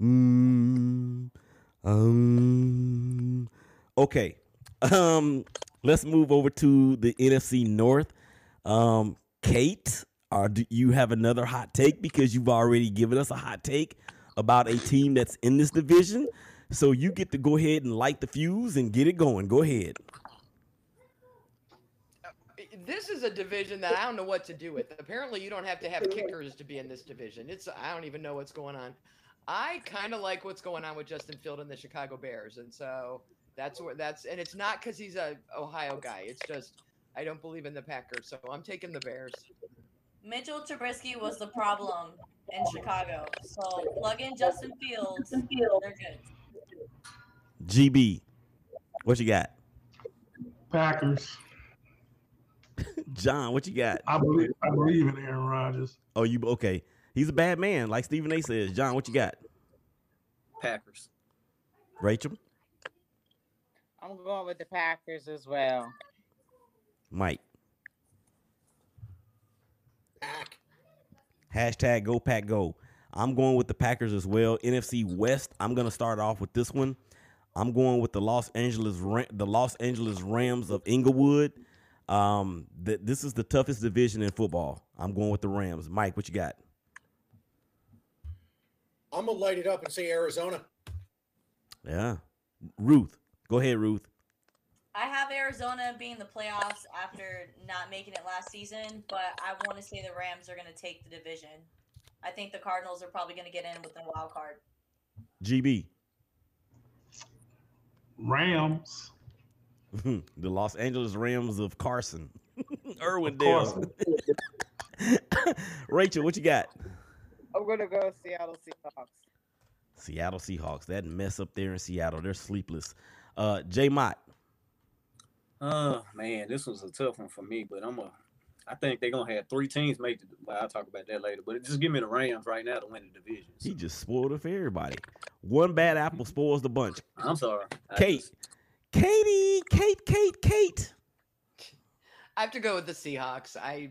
Mm, um. Okay. Um. Let's move over to the NFC North. Um. Kate, or do you have another hot take because you've already given us a hot take about a team that's in this division? So you get to go ahead and light the fuse and get it going. Go ahead. This is a division that I don't know what to do with. Apparently, you don't have to have kickers to be in this division. It's I don't even know what's going on. I kind of like what's going on with Justin Field and the Chicago Bears, and so that's where that's and it's not because he's a Ohio guy. It's just I don't believe in the Packers, so I'm taking the Bears. Mitchell Trubisky was the problem in Chicago. So plug in Justin Fields. They're good. GB, what you got? Packers. John, what you got? I believe I believe in Aaron Rodgers. Oh, you okay? He's a bad man, like Stephen A. says. John, what you got? Packers. Rachel, I'm going with the Packers as well. Mike. Pack. Hashtag Go Pack Go. I'm going with the Packers as well. NFC West. I'm gonna start off with this one. I'm going with the Los Angeles the Los Angeles Rams of Inglewood. Um, th- this is the toughest division in football. I'm going with the Rams. Mike, what you got? I'm gonna light it up and say Arizona. Yeah, Ruth. Go ahead, Ruth. I have Arizona being the playoffs after not making it last season, but I want to say the Rams are going to take the division. I think the Cardinals are probably going to get in with the wild card. GB. Rams. the Los Angeles Rams of Carson. Irwindale. Rachel, what you got? I'm gonna go Seattle Seahawks. Seattle Seahawks. That mess up there in Seattle. They're sleepless. Uh J Mott. Oh man, this was a tough one for me, but I'm a. I think they're gonna have three teams make the. Well, I'll talk about that later. But just give me the Rams right now to win the division. He just spoiled it for everybody. One bad apple spoils the bunch. I'm sorry. I Kate. just- Katie, Kate, Kate, Kate. I have to go with the Seahawks. I,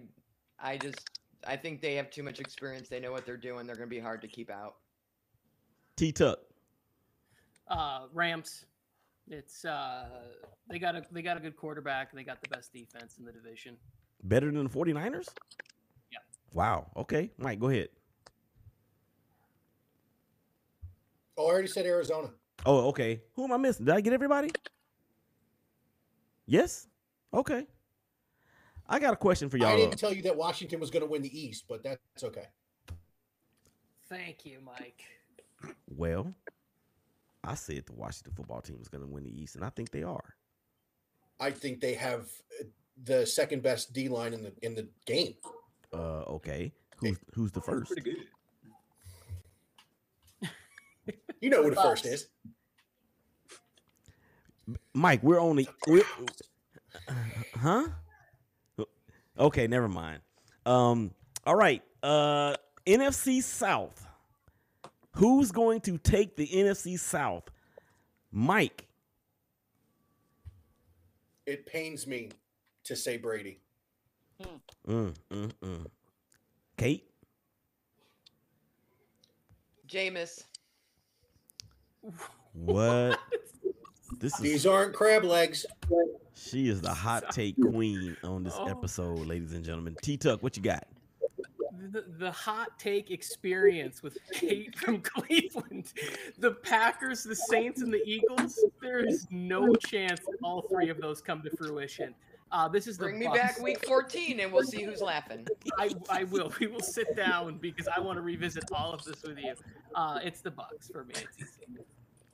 I just, I think they have too much experience. They know what they're doing. They're going to be hard to keep out. T Tuck. Uh, Rams. It's uh, they got a they got a good quarterback. and They got the best defense in the division. Better than the 49ers? Yeah. Wow. Okay. Mike, go ahead. Oh, I already said Arizona. Oh, okay. Who am I missing? Did I get everybody? Yes? Okay. I got a question for y'all. I didn't tell you that Washington was going to win the East, but that's okay. Thank you, Mike. Well, I said the Washington football team is going to win the East, and I think they are. I think they have uh, the second best D line in the in the game. Uh, okay. Who's who's the first? Pretty good. You know who the first is. Mike, we're only we're, huh? Okay, never mind. Um, all right. Uh, NFC South. Who's going to take the NFC South? Mike. It pains me to say Brady. Mm, mm, mm. Kate. Jameis. What? This is These aren't crab legs. She is the hot take queen on this Oh. episode, ladies and gentlemen. T Tuck, what you got? The, the hot take experience with Kate from Cleveland, the Packers, the Saints, and the Eagles. There is no chance all three of those come to fruition. Uh, this is the Bring me Bucks. back week 14 and we'll see who's laughing. I, I will. We will sit down because I want to revisit all of this with you. Uh, it's the Bucks for me. It's.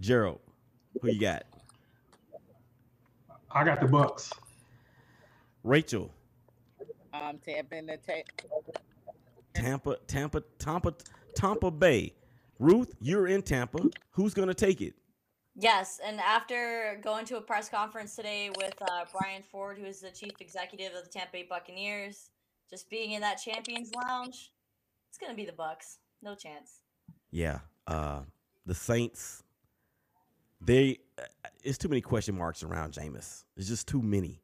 Gerald, who you got? I got the Bucks. Rachel, Um, Tampa and the ta- Tampa, Tampa, Tampa, Tampa Bay. Ruth, you're in Tampa. Who's going to take it? Yes, and after going to a press conference today with uh, Brian Ford, who is the chief executive of the Tampa Bay Buccaneers, just being in that Champions Lounge, it's gonna be the Bucks. No chance. Yeah, uh, the Saints. They, it's too many question marks around Jameis. It's just too many.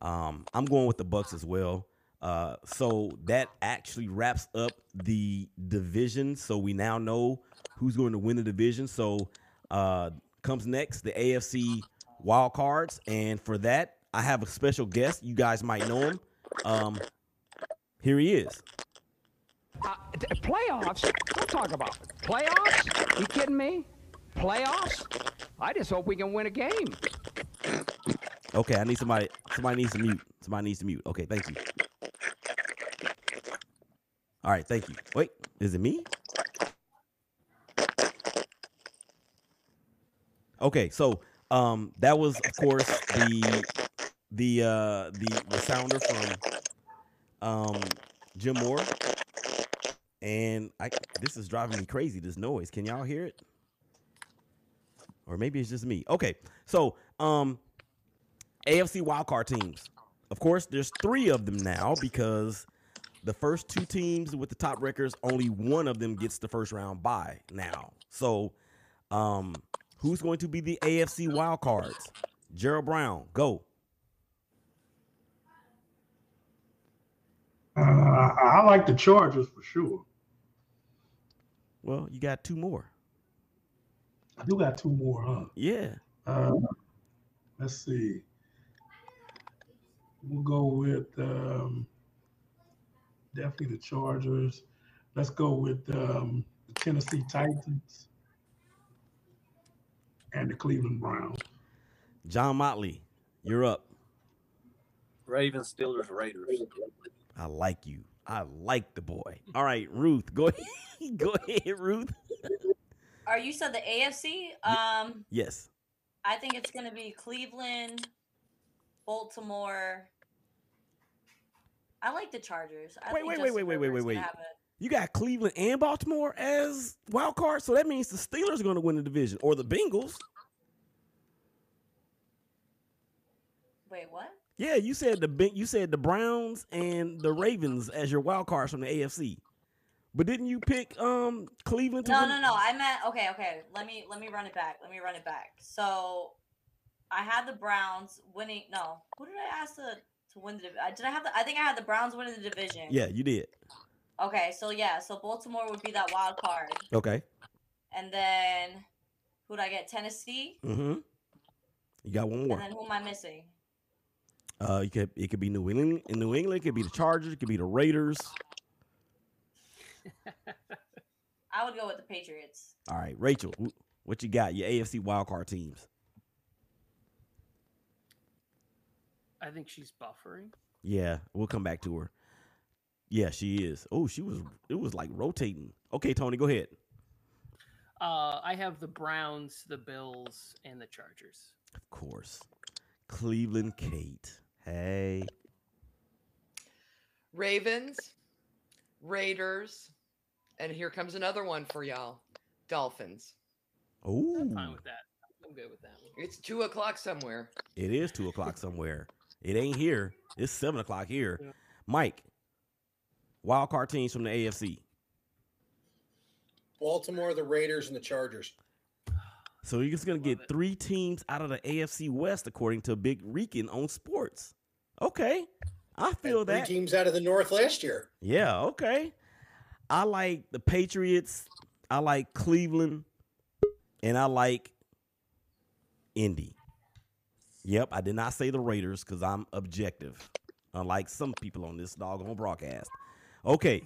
Um, I'm going with the Bucks as well. Uh, so that actually wraps up the division. So we now know who's going to win the division. So uh, comes next the AFC wild cards, and for that I have a special guest. You guys might know him. Um, here he is. Uh, playoffs? Don't talk about playoffs. You kidding me? Playoffs? I just hope we can win a game. Okay, I need somebody. Somebody needs to mute. Somebody needs to mute. Okay, thank you. All right, thank you. Wait, is it me? Okay, so um, that was of course the the uh the the sounder from um Jim Mora, and I this is driving me crazy. This noise. Can y'all hear it? Or maybe it's just me. Okay, so um AFC wildcard teams. Of course, there's three of them now because the first two teams with the top records, only one of them gets the first round bye now. So, um, who's going to be the AFC wildcards? Gerald Brown, go. Uh, I I like the Chargers for sure. Well, you got two more. I do got two more, huh? Yeah. Uh, let's see. We'll go with um, definitely the Chargers. Let's go with um, the Tennessee Titans and the Cleveland Browns. John Motley, You're up. Ravens, Steelers, Raiders. I like you. I like the boy. All right, Ruth, go ahead. go ahead, Ruth. Are you said the AFC? Um, Yes. I think it's gonna be Cleveland, Baltimore. I like the Chargers. I Wait, wait, wait, wait, wait, wait, wait, wait. You got Cleveland and Baltimore as wild cards, so that means the Steelers are going to win the division or the Bengals. Wait, what? Yeah, you said the you said the Browns and the Ravens as your wild cards from the AFC. But didn't you pick um Cleveland to No, win? no, no. I meant okay, okay. Let me let me run it back. Let me run it back. So, I had the Browns winning. No, who did I ask to to win the? Did I have the? I think I had the Browns winning the division. Yeah, you did. Okay, so yeah, so Baltimore would be that wild card, Okay. and then who'd I get? Tennessee, Mm-hmm. You got one more. and then who am I missing? Uh, you could it could be New England. In New England, it could be the Chargers. It could be the Raiders. I would go with the Patriots. All right, Rachel, what you got? Your AFC wildcard teams. I think she's buffering. Yeah, we'll come back to her. Yeah, she is. Oh, she was. It was like rotating. Okay, Tony, go ahead. Uh, I have the Browns, the Bills, and the Chargers. Of course, Cleveland Kate. Hey, Ravens, Raiders, and here comes another one for y'all. Dolphins. oh, I'm Fine with that. I'm good with that. It's two o'clock somewhere. it is two o'clock somewhere. It ain't here. It's seven o'clock here. Mike, wild card teams from the AFC. Baltimore, the Raiders, and the Chargers. So you're just gonna get three teams out of the AFC West, according to Big Rican on sports. Okay, I feel Three that. teams out of the North last year. Yeah, okay. I like the Patriots. I like Cleveland, and I like Indy. Yep, I did not say the Raiders because I'm objective, unlike some people on this doggone broadcast. Okay,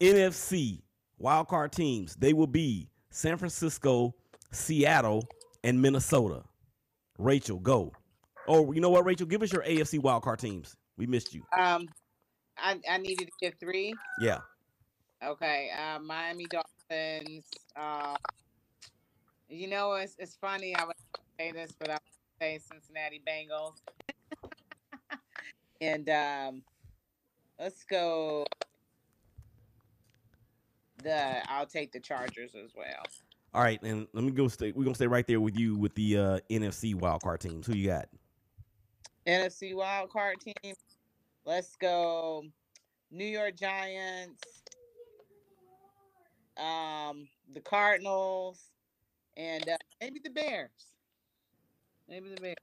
NFC wildcard teams. They will be San Francisco, Seattle, and Minnesota. Rachel, go. Oh, you know what, Rachel? Give us your AFC wildcard teams. We missed you. Um, I, I needed to get three. Yeah. Okay. Uh, Miami Dolphins. Uh, you know, it's it's funny. I would say this, but I would say Cincinnati Bengals. and um, let's go. The I'll take the Chargers as well. All right, and let me go. Stay. We're gonna stay right there with you with the uh, NFC wildcard teams. Who you got? NFC wild card team. Let's go. New York Giants. Um, the Cardinals, and uh, maybe the Bears. Maybe the Bears.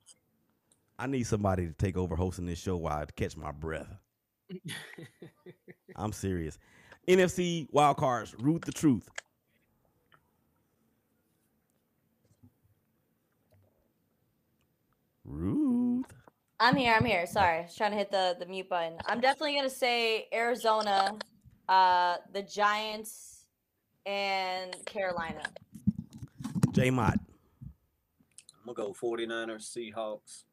I need somebody to take over hosting this show while I catch my breath. I'm serious. NFC wildcards. Ruth the truth. Ruth. I'm here. I'm here. Sorry, I was trying to hit the the mute button. I'm definitely gonna say Arizona, uh, the Giants, and Carolina. J Mott. I'm gonna go 49ers, Seahawks.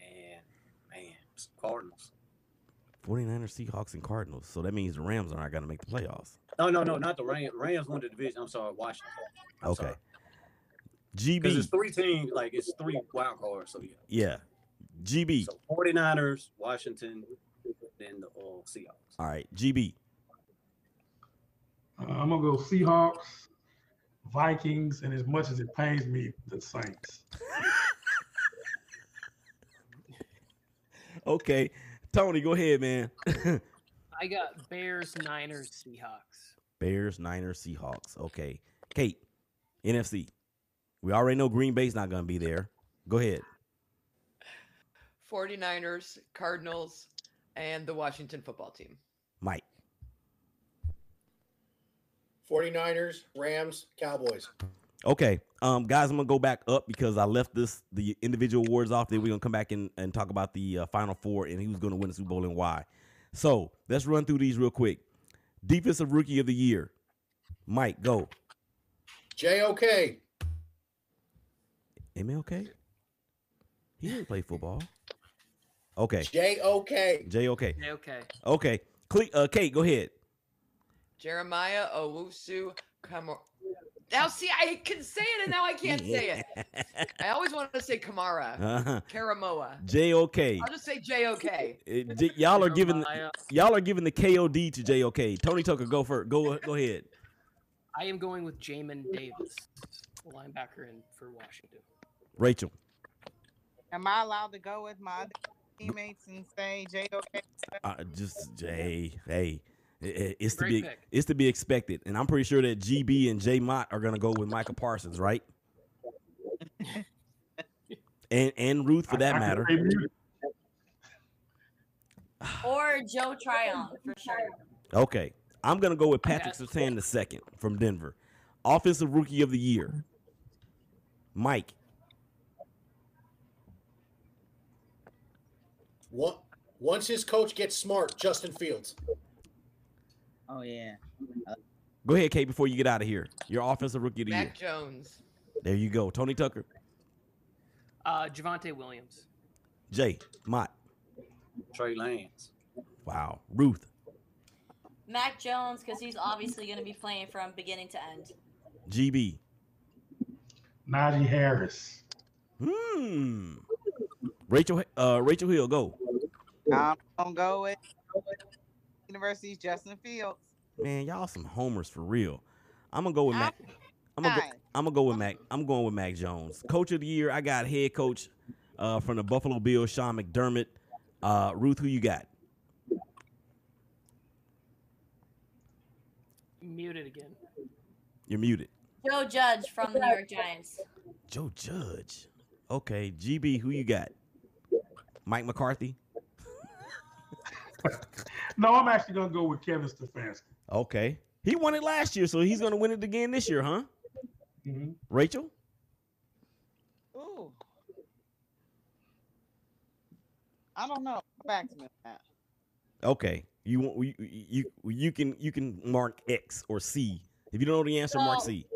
And man, Cardinals. 49ers, Seahawks, and Cardinals. So that means the Rams are not going to make the playoffs. No, no, no, not the Rams. Rams won the division. I'm sorry, Washington. I'm Okay. sorry. Because it's GB. three teams, like it's three wild cards. So yeah. Yeah. GB. So 49ers, Washington, then the uh, Seahawks. All right. GB. Uh, I'm gonna go Seahawks, Vikings, and as much as it pains me, the Saints. Okay. Tony, go ahead, man. I got Bears, Niners, Seahawks. Bears, Niners, Seahawks. Okay. Kate, NFC. We already know Green Bay's not going to be there. Go ahead. 49ers, Cardinals, and the Washington football team. Mike. 49ers, Rams, Cowboys. Okay. Um, guys, I'm gonna go back up because I left this the individual awards off. Then we're gonna come back and, and talk about the uh, final four and who's gonna win the Super Bowl and why. So let's run through these real quick. Defensive Rookie of the Year, Mike. Go. JOK. MLK? He didn't play football. Okay. J O K. J O K. Yeah, okay. Okay. Cle- uh, Kate, go ahead. Jeremiah Owusu Kamara. Now, see, I can say it and now I can't say it. I always wanted to say Kamara. Uh-huh. Karamoa. J O K. I'll just say J O K. Uh, y'all are giving Jeremiah. y'all are giving the KOD to JOK. Tony Tucker, go for go go ahead. I am going with Jamin Davis, linebacker in for Washington. Rachel. Am I allowed to go with my other teammates and say J.O.K.? Uh, just Jae, Hey, i- i- it's to be pick. it's to be expected, and I'm pretty sure that GB and J Mott are gonna go with Micah Parsons, right? and and Ruth for that matter. Or Joe Tryon for sure. Okay, I'm gonna go with Patrick Surtain the second from Denver, offensive rookie of the year. Mike. One, once his coach gets smart, Justin Fields. Oh yeah. Go ahead, Kate, before you get out of here. Your offensive rookie of the year. Mac Jones. There you go. Tony Tucker. Uh, Javonte Williams. Jae. Mott. Trey Lance. Wow. Ruth. Mac Jones, because he's obviously going to be playing from beginning to end. GB. Najee Harris. Hmm. Rachel uh Rachel Hill, go. I'm gonna go with University's Justin Fields. Man, y'all some homers for real. I'm gonna go with Mac. I'm gonna go, I'm gonna go with Mac. I'm going with Mac Jones. Coach of the year, I got head coach uh, from the Buffalo Bills, Sean McDermott. Uh, Ruth, who you got? Muted again. You're muted. Joe Judge from the New York Giants. Joe Judge. Okay, GB, who you got? Mike McCarthy. No, I'm actually gonna go with Kevin Stefanski. Okay, he won it last year, so he's gonna win it again this year, huh? Mm-hmm. Rachel. Ooh. I don't know. Back to me on that. Okay, you want you you you can you can mark X or C. If you don't know the answer, mark C.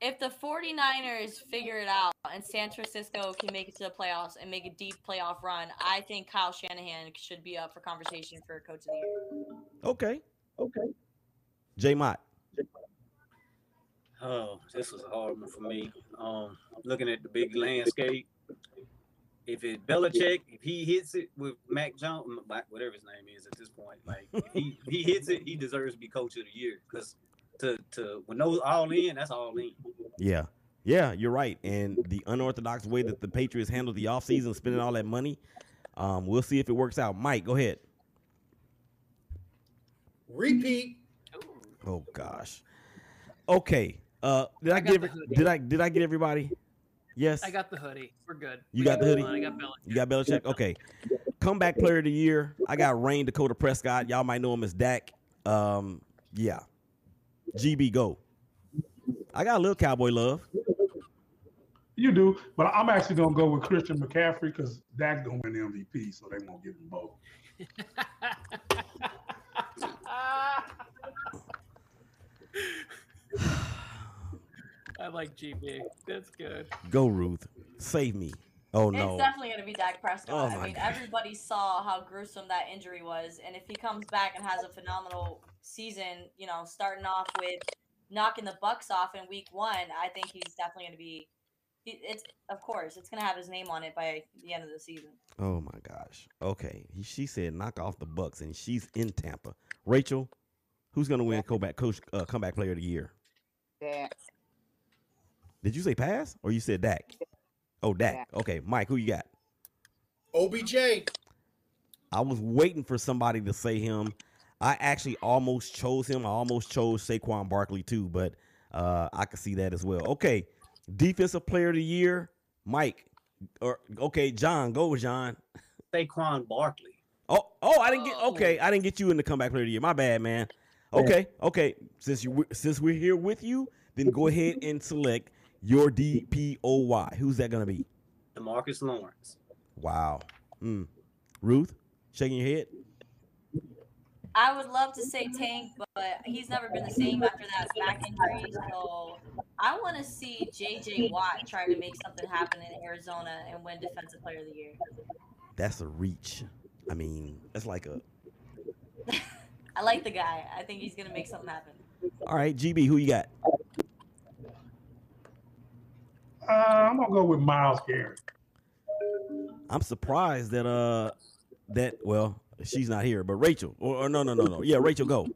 If the 49ers figure it out and San Francisco can make it to the playoffs and make a deep playoff run, I think Kyle Shanahan should be up for conversation for coach of the year. Okay. Okay. J Mott. Oh, this was a hard one for me. Um, looking at the big landscape, if it Belichick, if he hits it with Mac Jones, whatever his name is at this point, like if he if he hits it, he deserves to be coach of the year because to to when those all in, that's all in. Yeah. Yeah, you're right. And the unorthodox way that the Patriots handled the offseason, spending all that money, um, we'll see if it works out. Mike, go ahead. Repeat. Oh gosh. Okay. Uh, did I, I got get the every- hoodie. did I did I get everybody? Yes. I got the hoodie. We're good. You We got the hoodie? on. I got Belichick. You got Belichick? Okay. Comeback player of the year. I got Rayne Dakota Prescott. Y'all might know him as Dak. Um, yeah. GB go. I got a little cowboy love. You do, but I'm actually gonna go with Christian McCaffrey because Dak's gonna win the MVP, so they won't give him both. I like GB. That's good. Go Ruth. Save me. Oh no. It's definitely going to be Dak Prescott. Oh I mean, God. everybody saw how gruesome that injury was, and if he comes back and has a phenomenal season, you know, starting off with knocking the Bucks off in Week One, I think he's definitely going to be. It's of course it's going to have his name on it by the end of the season. Oh my gosh. Okay. He, she said knock off the Bucks, and she's in Tampa. Rachel, who's gonna win comeback coach uh, comeback player of the year? Dak. Did you say pass or you said Dak? Oh, Dak. Okay, Mike, who you got? OBJ. I was waiting for somebody to say him. I actually almost chose him. I almost chose Saquon Barkley too, but uh, I could see that as well. Okay, defensive player of the year, Mike. Or okay, John. Go with John. Saquon Barkley. Oh, oh, I didn't get. Okay, I didn't get you in the comeback player of the year. My bad, man. Okay, okay. Since you since we're here with you, then go ahead and select your DPOY. Who's that gonna be? DeMarcus Lawrence. Wow. Mm. Ruth, shaking your head. I would love to say Tank, but he's never been the same after that back injury. So I want to see JJ Watt try to make something happen in Arizona and win Defensive Player of the Year. That's a reach. I mean, that's like a. I like the guy. I think he's gonna make something happen. All right, GB, who you got? Uh, I'm gonna go with Myles Garrett. I'm surprised that uh that well she's not here, but Rachel or, or no no no no yeah Rachel go.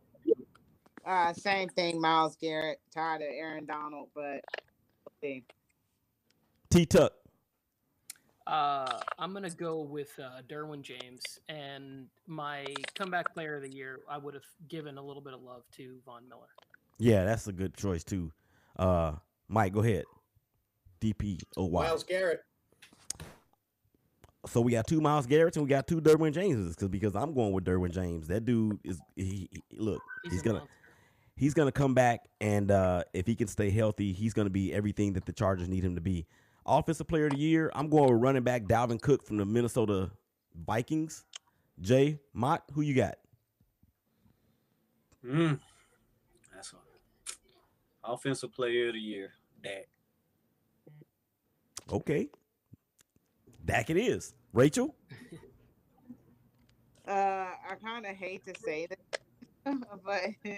Uh, same thing, Myles Garrett. Tired of Aaron Donald, but okay. T Tuck. Uh, I'm gonna go with uh, Derwin James, and my comeback player of the year. I would have given a little bit of love to Von Miller. Yeah, that's a good choice too. Uh, Mike, go ahead. DP O Y. Myles Garrett. So we got two Myles Garrett's and we got two Derwin Jameses because because I'm going with Derwin James. That dude is he, he- look He's he's, gonna monster. he's gonna come back and uh, if he can stay healthy, he's gonna be everything that the Chargers need him to be. Offensive Player of the Year, I'm going with running back Dalvin Cook from the Minnesota Vikings. Jae Mott, who you got? Mm. That's a offensive player of the year. Dak. Okay, Dak it is. Rachel, Uh, I kind of hate to say this, but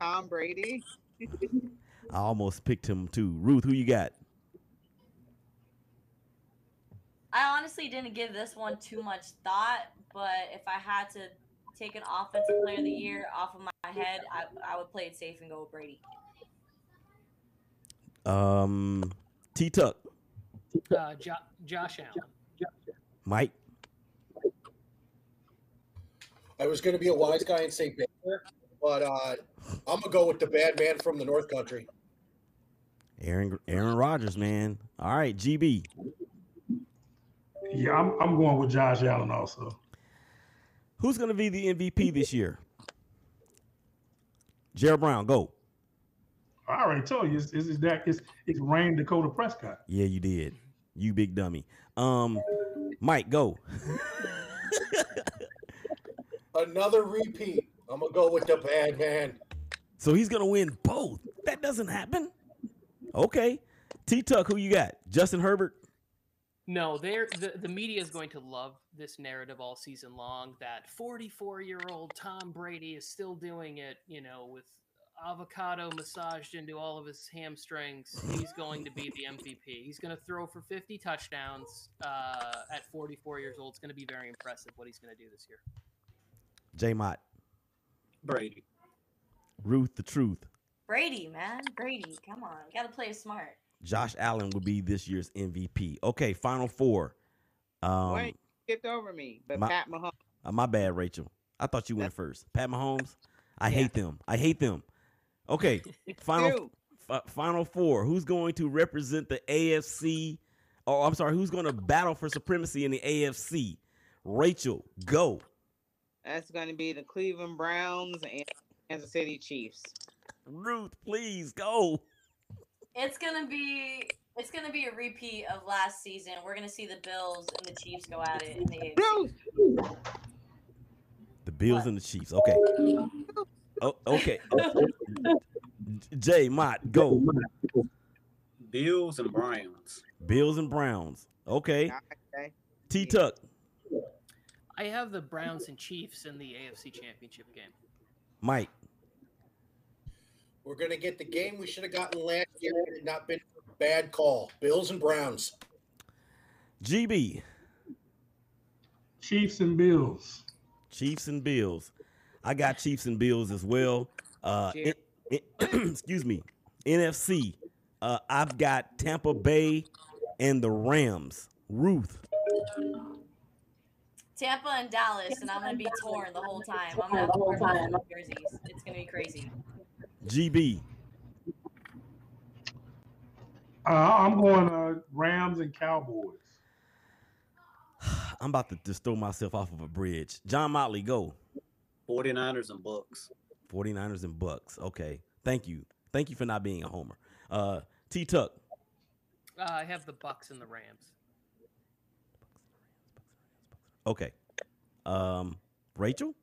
Tom Brady. I almost picked him too. Ruth, who you got? I honestly didn't give this one too much thought, but if I had to take an offensive player of the year off of my head, I, I would play it safe and go with Brady. Um, T Tuck, Uh, jo- Josh Allen. Mike. I was going to be a wise guy and say Baker, but uh, I'm gonna go with the bad man from the North Country. Aaron Aaron Rodgers, man. All right, GB. Yeah, I'm, I'm going with Josh Allen also. Who's going to be the MVP this year? Gerald Brown, go. I already told you, it's, it's, that, it's, it's Rayne Dakota Prescott. Yeah, you did. You big dummy. Um, Mike, go. Another repeat. I'm gonna go with the bad man. So he's going to win both. That doesn't happen. Okay. T Tuck, who you got? Justin Herbert? No, they're the, the media is going to love this narrative all season long that 44 year old Tom Brady is still doing it, you know, with avocado massaged into all of his hamstrings. He's going to be the MVP. He's going to throw for 50 touchdowns uh, at 44 years old. It's going to be very impressive what he's going to do this year. J Mott. Brady. Ruth, the truth. Brady, man, Brady, come on, gotta play smart. Josh Allen will be this year's MVP. Okay, final four. Um, Wait, skipped over me, but my- Pat Mahomes. Uh, my bad, Rachel. I thought you went first. Pat Mahomes. I hate them. I hate them. Okay, final f- uh, final four. Who's going to represent the AFC? Oh, I'm sorry. Who's going to battle for supremacy in the AFC? Rachel, go. That's going to be the Cleveland Browns and Kansas City Chiefs. Ruth, please go. It's gonna be it's gonna be a repeat of last season. We're gonna see the Bills and the Chiefs go at it in the AFC. The Bills and the Chiefs. Okay. Oh, okay. Jae Mott, go. Bills and Browns. Bills and Browns. Okay. Okay. T Tuck. I have the Browns and Chiefs in the AFC Championship game. Mike. We're gonna get the game we should have gotten last year had it not been a bad call. Bills and Browns. GB. Chiefs and Bills. Chiefs and Bills. I got Chiefs and Bills as well. Uh, in- in- excuse me. NFC. Uh, I've got Tampa Bay and the Rams. Ruth. Tampa and Dallas, and I'm gonna be torn the whole time. I'm gonna have to wear both jerseys. It's gonna be crazy. GB. Uh, I'm going uh, Rams and Cowboys. I'm about to just throw myself off of a bridge. John Motley, go. 49ers and Bucks. 49ers and Bucks. Okay. Thank you. Thank you for not being a homer. Uh, T Tuck. Uh, I have the Bucks and the Rams. Okay. Um, Rachel?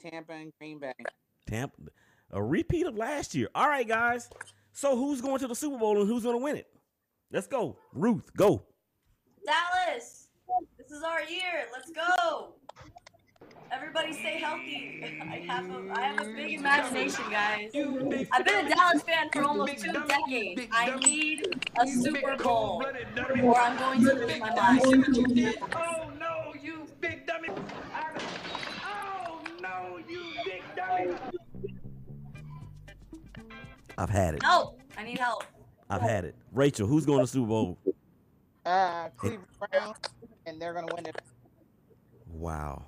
Tampa and Green Bay. Tampa, a repeat of last year. All right, guys. So who's going to the Super Bowl and who's going to win it? Let's go, Ruth. Go. Dallas, this is our year. Let's go. Everybody stay healthy. I have a, I have a big imagination, guys. I've been a Dallas fan for almost two decades. I need a Super Bowl, or I'm going to lose my mind. Oh no, you big dummy! Oh no, you big dummy! I've had it. Help! I need help. I've had it. Rachel, who's going to Super Bowl? Uh, Cleveland Browns, and they're gonna win it. Wow.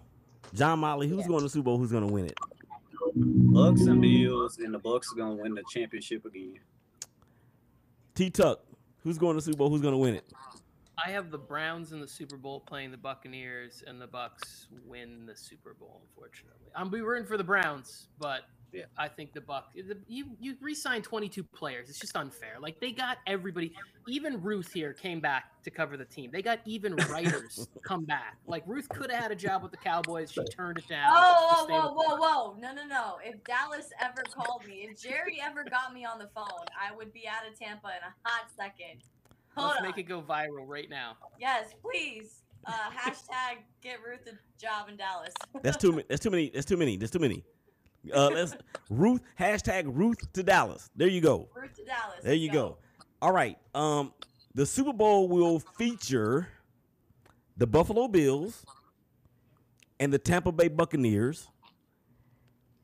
John Motley, who's going to Super Bowl? Who's going to win it? Bucks and Bills, and the Bucks are gonna win the championship again. T Tuck, who's going to Super Bowl? Who's going to win it? I have the Browns in the Super Bowl playing the Buccaneers, and the Bucks win the Super Bowl. Unfortunately, I'm be rooting for the Browns, but Yeah. I think the Buck. The, you you re-signed 22 players. It's just unfair. Like they got everybody. Even Ruth here came back to cover the team. They got even writers come back. Like Ruth could have had a job with the Cowboys. She turned it down. Oh, stay whoa, whoa, whoa, whoa. No, no, no. If Dallas ever called me, if Jerry ever got me on the phone, I would be out of Tampa in a hot second. Hold Let's on. make it go viral right now. Yes, please. Uh, hashtag get Ruth a job in Dallas. That's too many. That's too many. That's too many. That's too many. Uh, let's Ruth hashtag Ruth to Dallas. There you go. Ruth to Dallas. There you go. All right. Um, the Super Bowl will feature the Buffalo Bills and the Tampa Bay Buccaneers,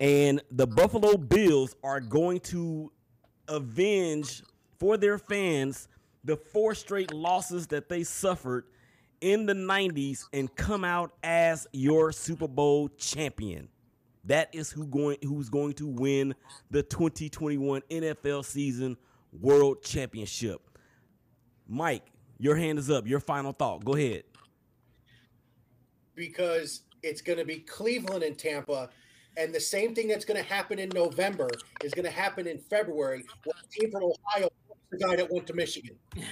and the Buffalo Bills are going to avenge for their fans the four straight losses that they suffered in the 90s and come out as your Super Bowl champion. That is who going who's going to win the 2021 NFL season World Championship. Mike, your hand is up. Your final thought. Go ahead. because it's going to be Cleveland and Tampa. And the same thing that's going to happen in November is going to happen in February when a team from Ohio the guy that went to Michigan.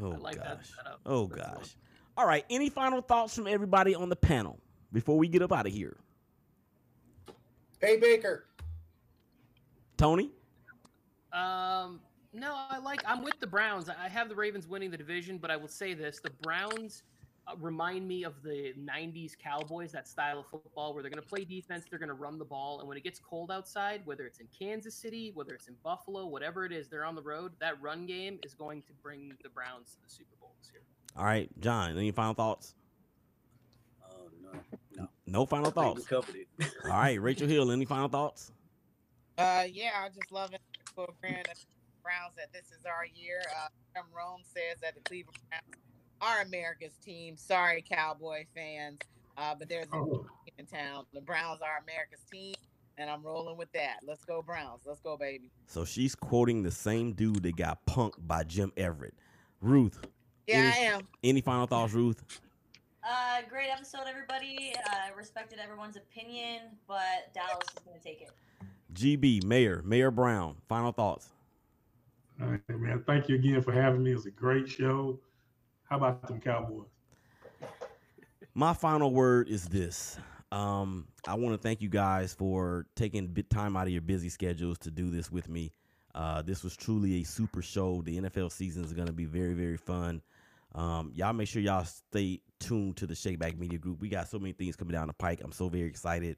Oh like that gosh. setup. Oh gosh. All right. Any final thoughts from everybody on the panel before we get up out of here? Hey Baker, Tony? Um, no, I like. I'm with the Browns. I have the Ravens winning the division, but I will say this: the Browns uh, remind me of the '90s Cowboys, that style of football where they're going to play defense, they're going to run the ball, and when it gets cold outside, whether it's in Kansas City, whether it's in Buffalo, whatever it is, they're on the road. That run game is going to bring the Browns to the Super Bowl this year. All right, John. Any final thoughts? No, no. No final I think we thoughts. covered it. All right, Rachel Hill. Any final thoughts? Uh, yeah, I just love it for agreeing that Browns that this is our year. Uh, Jim Rome says that the Cleveland Browns are America's team. Sorry, Cowboy fans, uh, but there's a Oh. team in town. The Browns are America's team, and I'm rolling with that. Let's go Browns. Let's go, baby. So she's quoting the same dude that got punked by Jim Everett. Ruth. Yeah, any, I am. Any final thoughts, Ruth? Uh, great episode, everybody. I respected everyone's opinion, but Dallas is going to take it. GB, Mayor, Mayor Brown. Final thoughts. All right, man. Thank you again for having me. It was a great show. How about them Cowboys? My final word is this. Um, I want to thank you guys for taking a bit time out of your busy schedules to do this with me. Uh, this was truly a super show. The NFL season is going to be very, very fun. Um, y'all make sure y'all stay tuned to the Shakeback Media Group. We got so many things coming down the pike. I'm so very excited.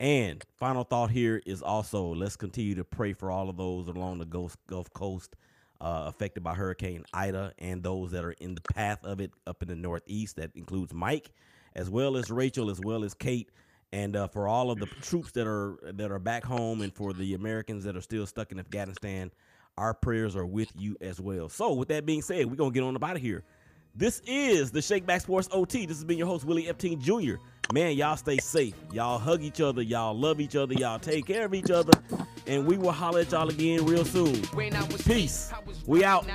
And final thought here is also let's continue to pray for all of those along the Gulf, Coast uh, affected by Hurricane Ida and those that are in the path of it up in the Northeast. That includes Mike, as well as Rachel, as well as Kate, and uh, for all of the troops that are that are back home, and for the Americans that are still stuck in Afghanistan. Our prayers are with you as well. So, with that being said, we're gonna get on up out of here. This is the Shakeback Sports OT. This has been your host, Willie Epting Jr. Man, y'all stay safe. Y'all hug each other. Y'all love each other. Y'all take care of each other. And we will holler at y'all again real soon. Peace. We out.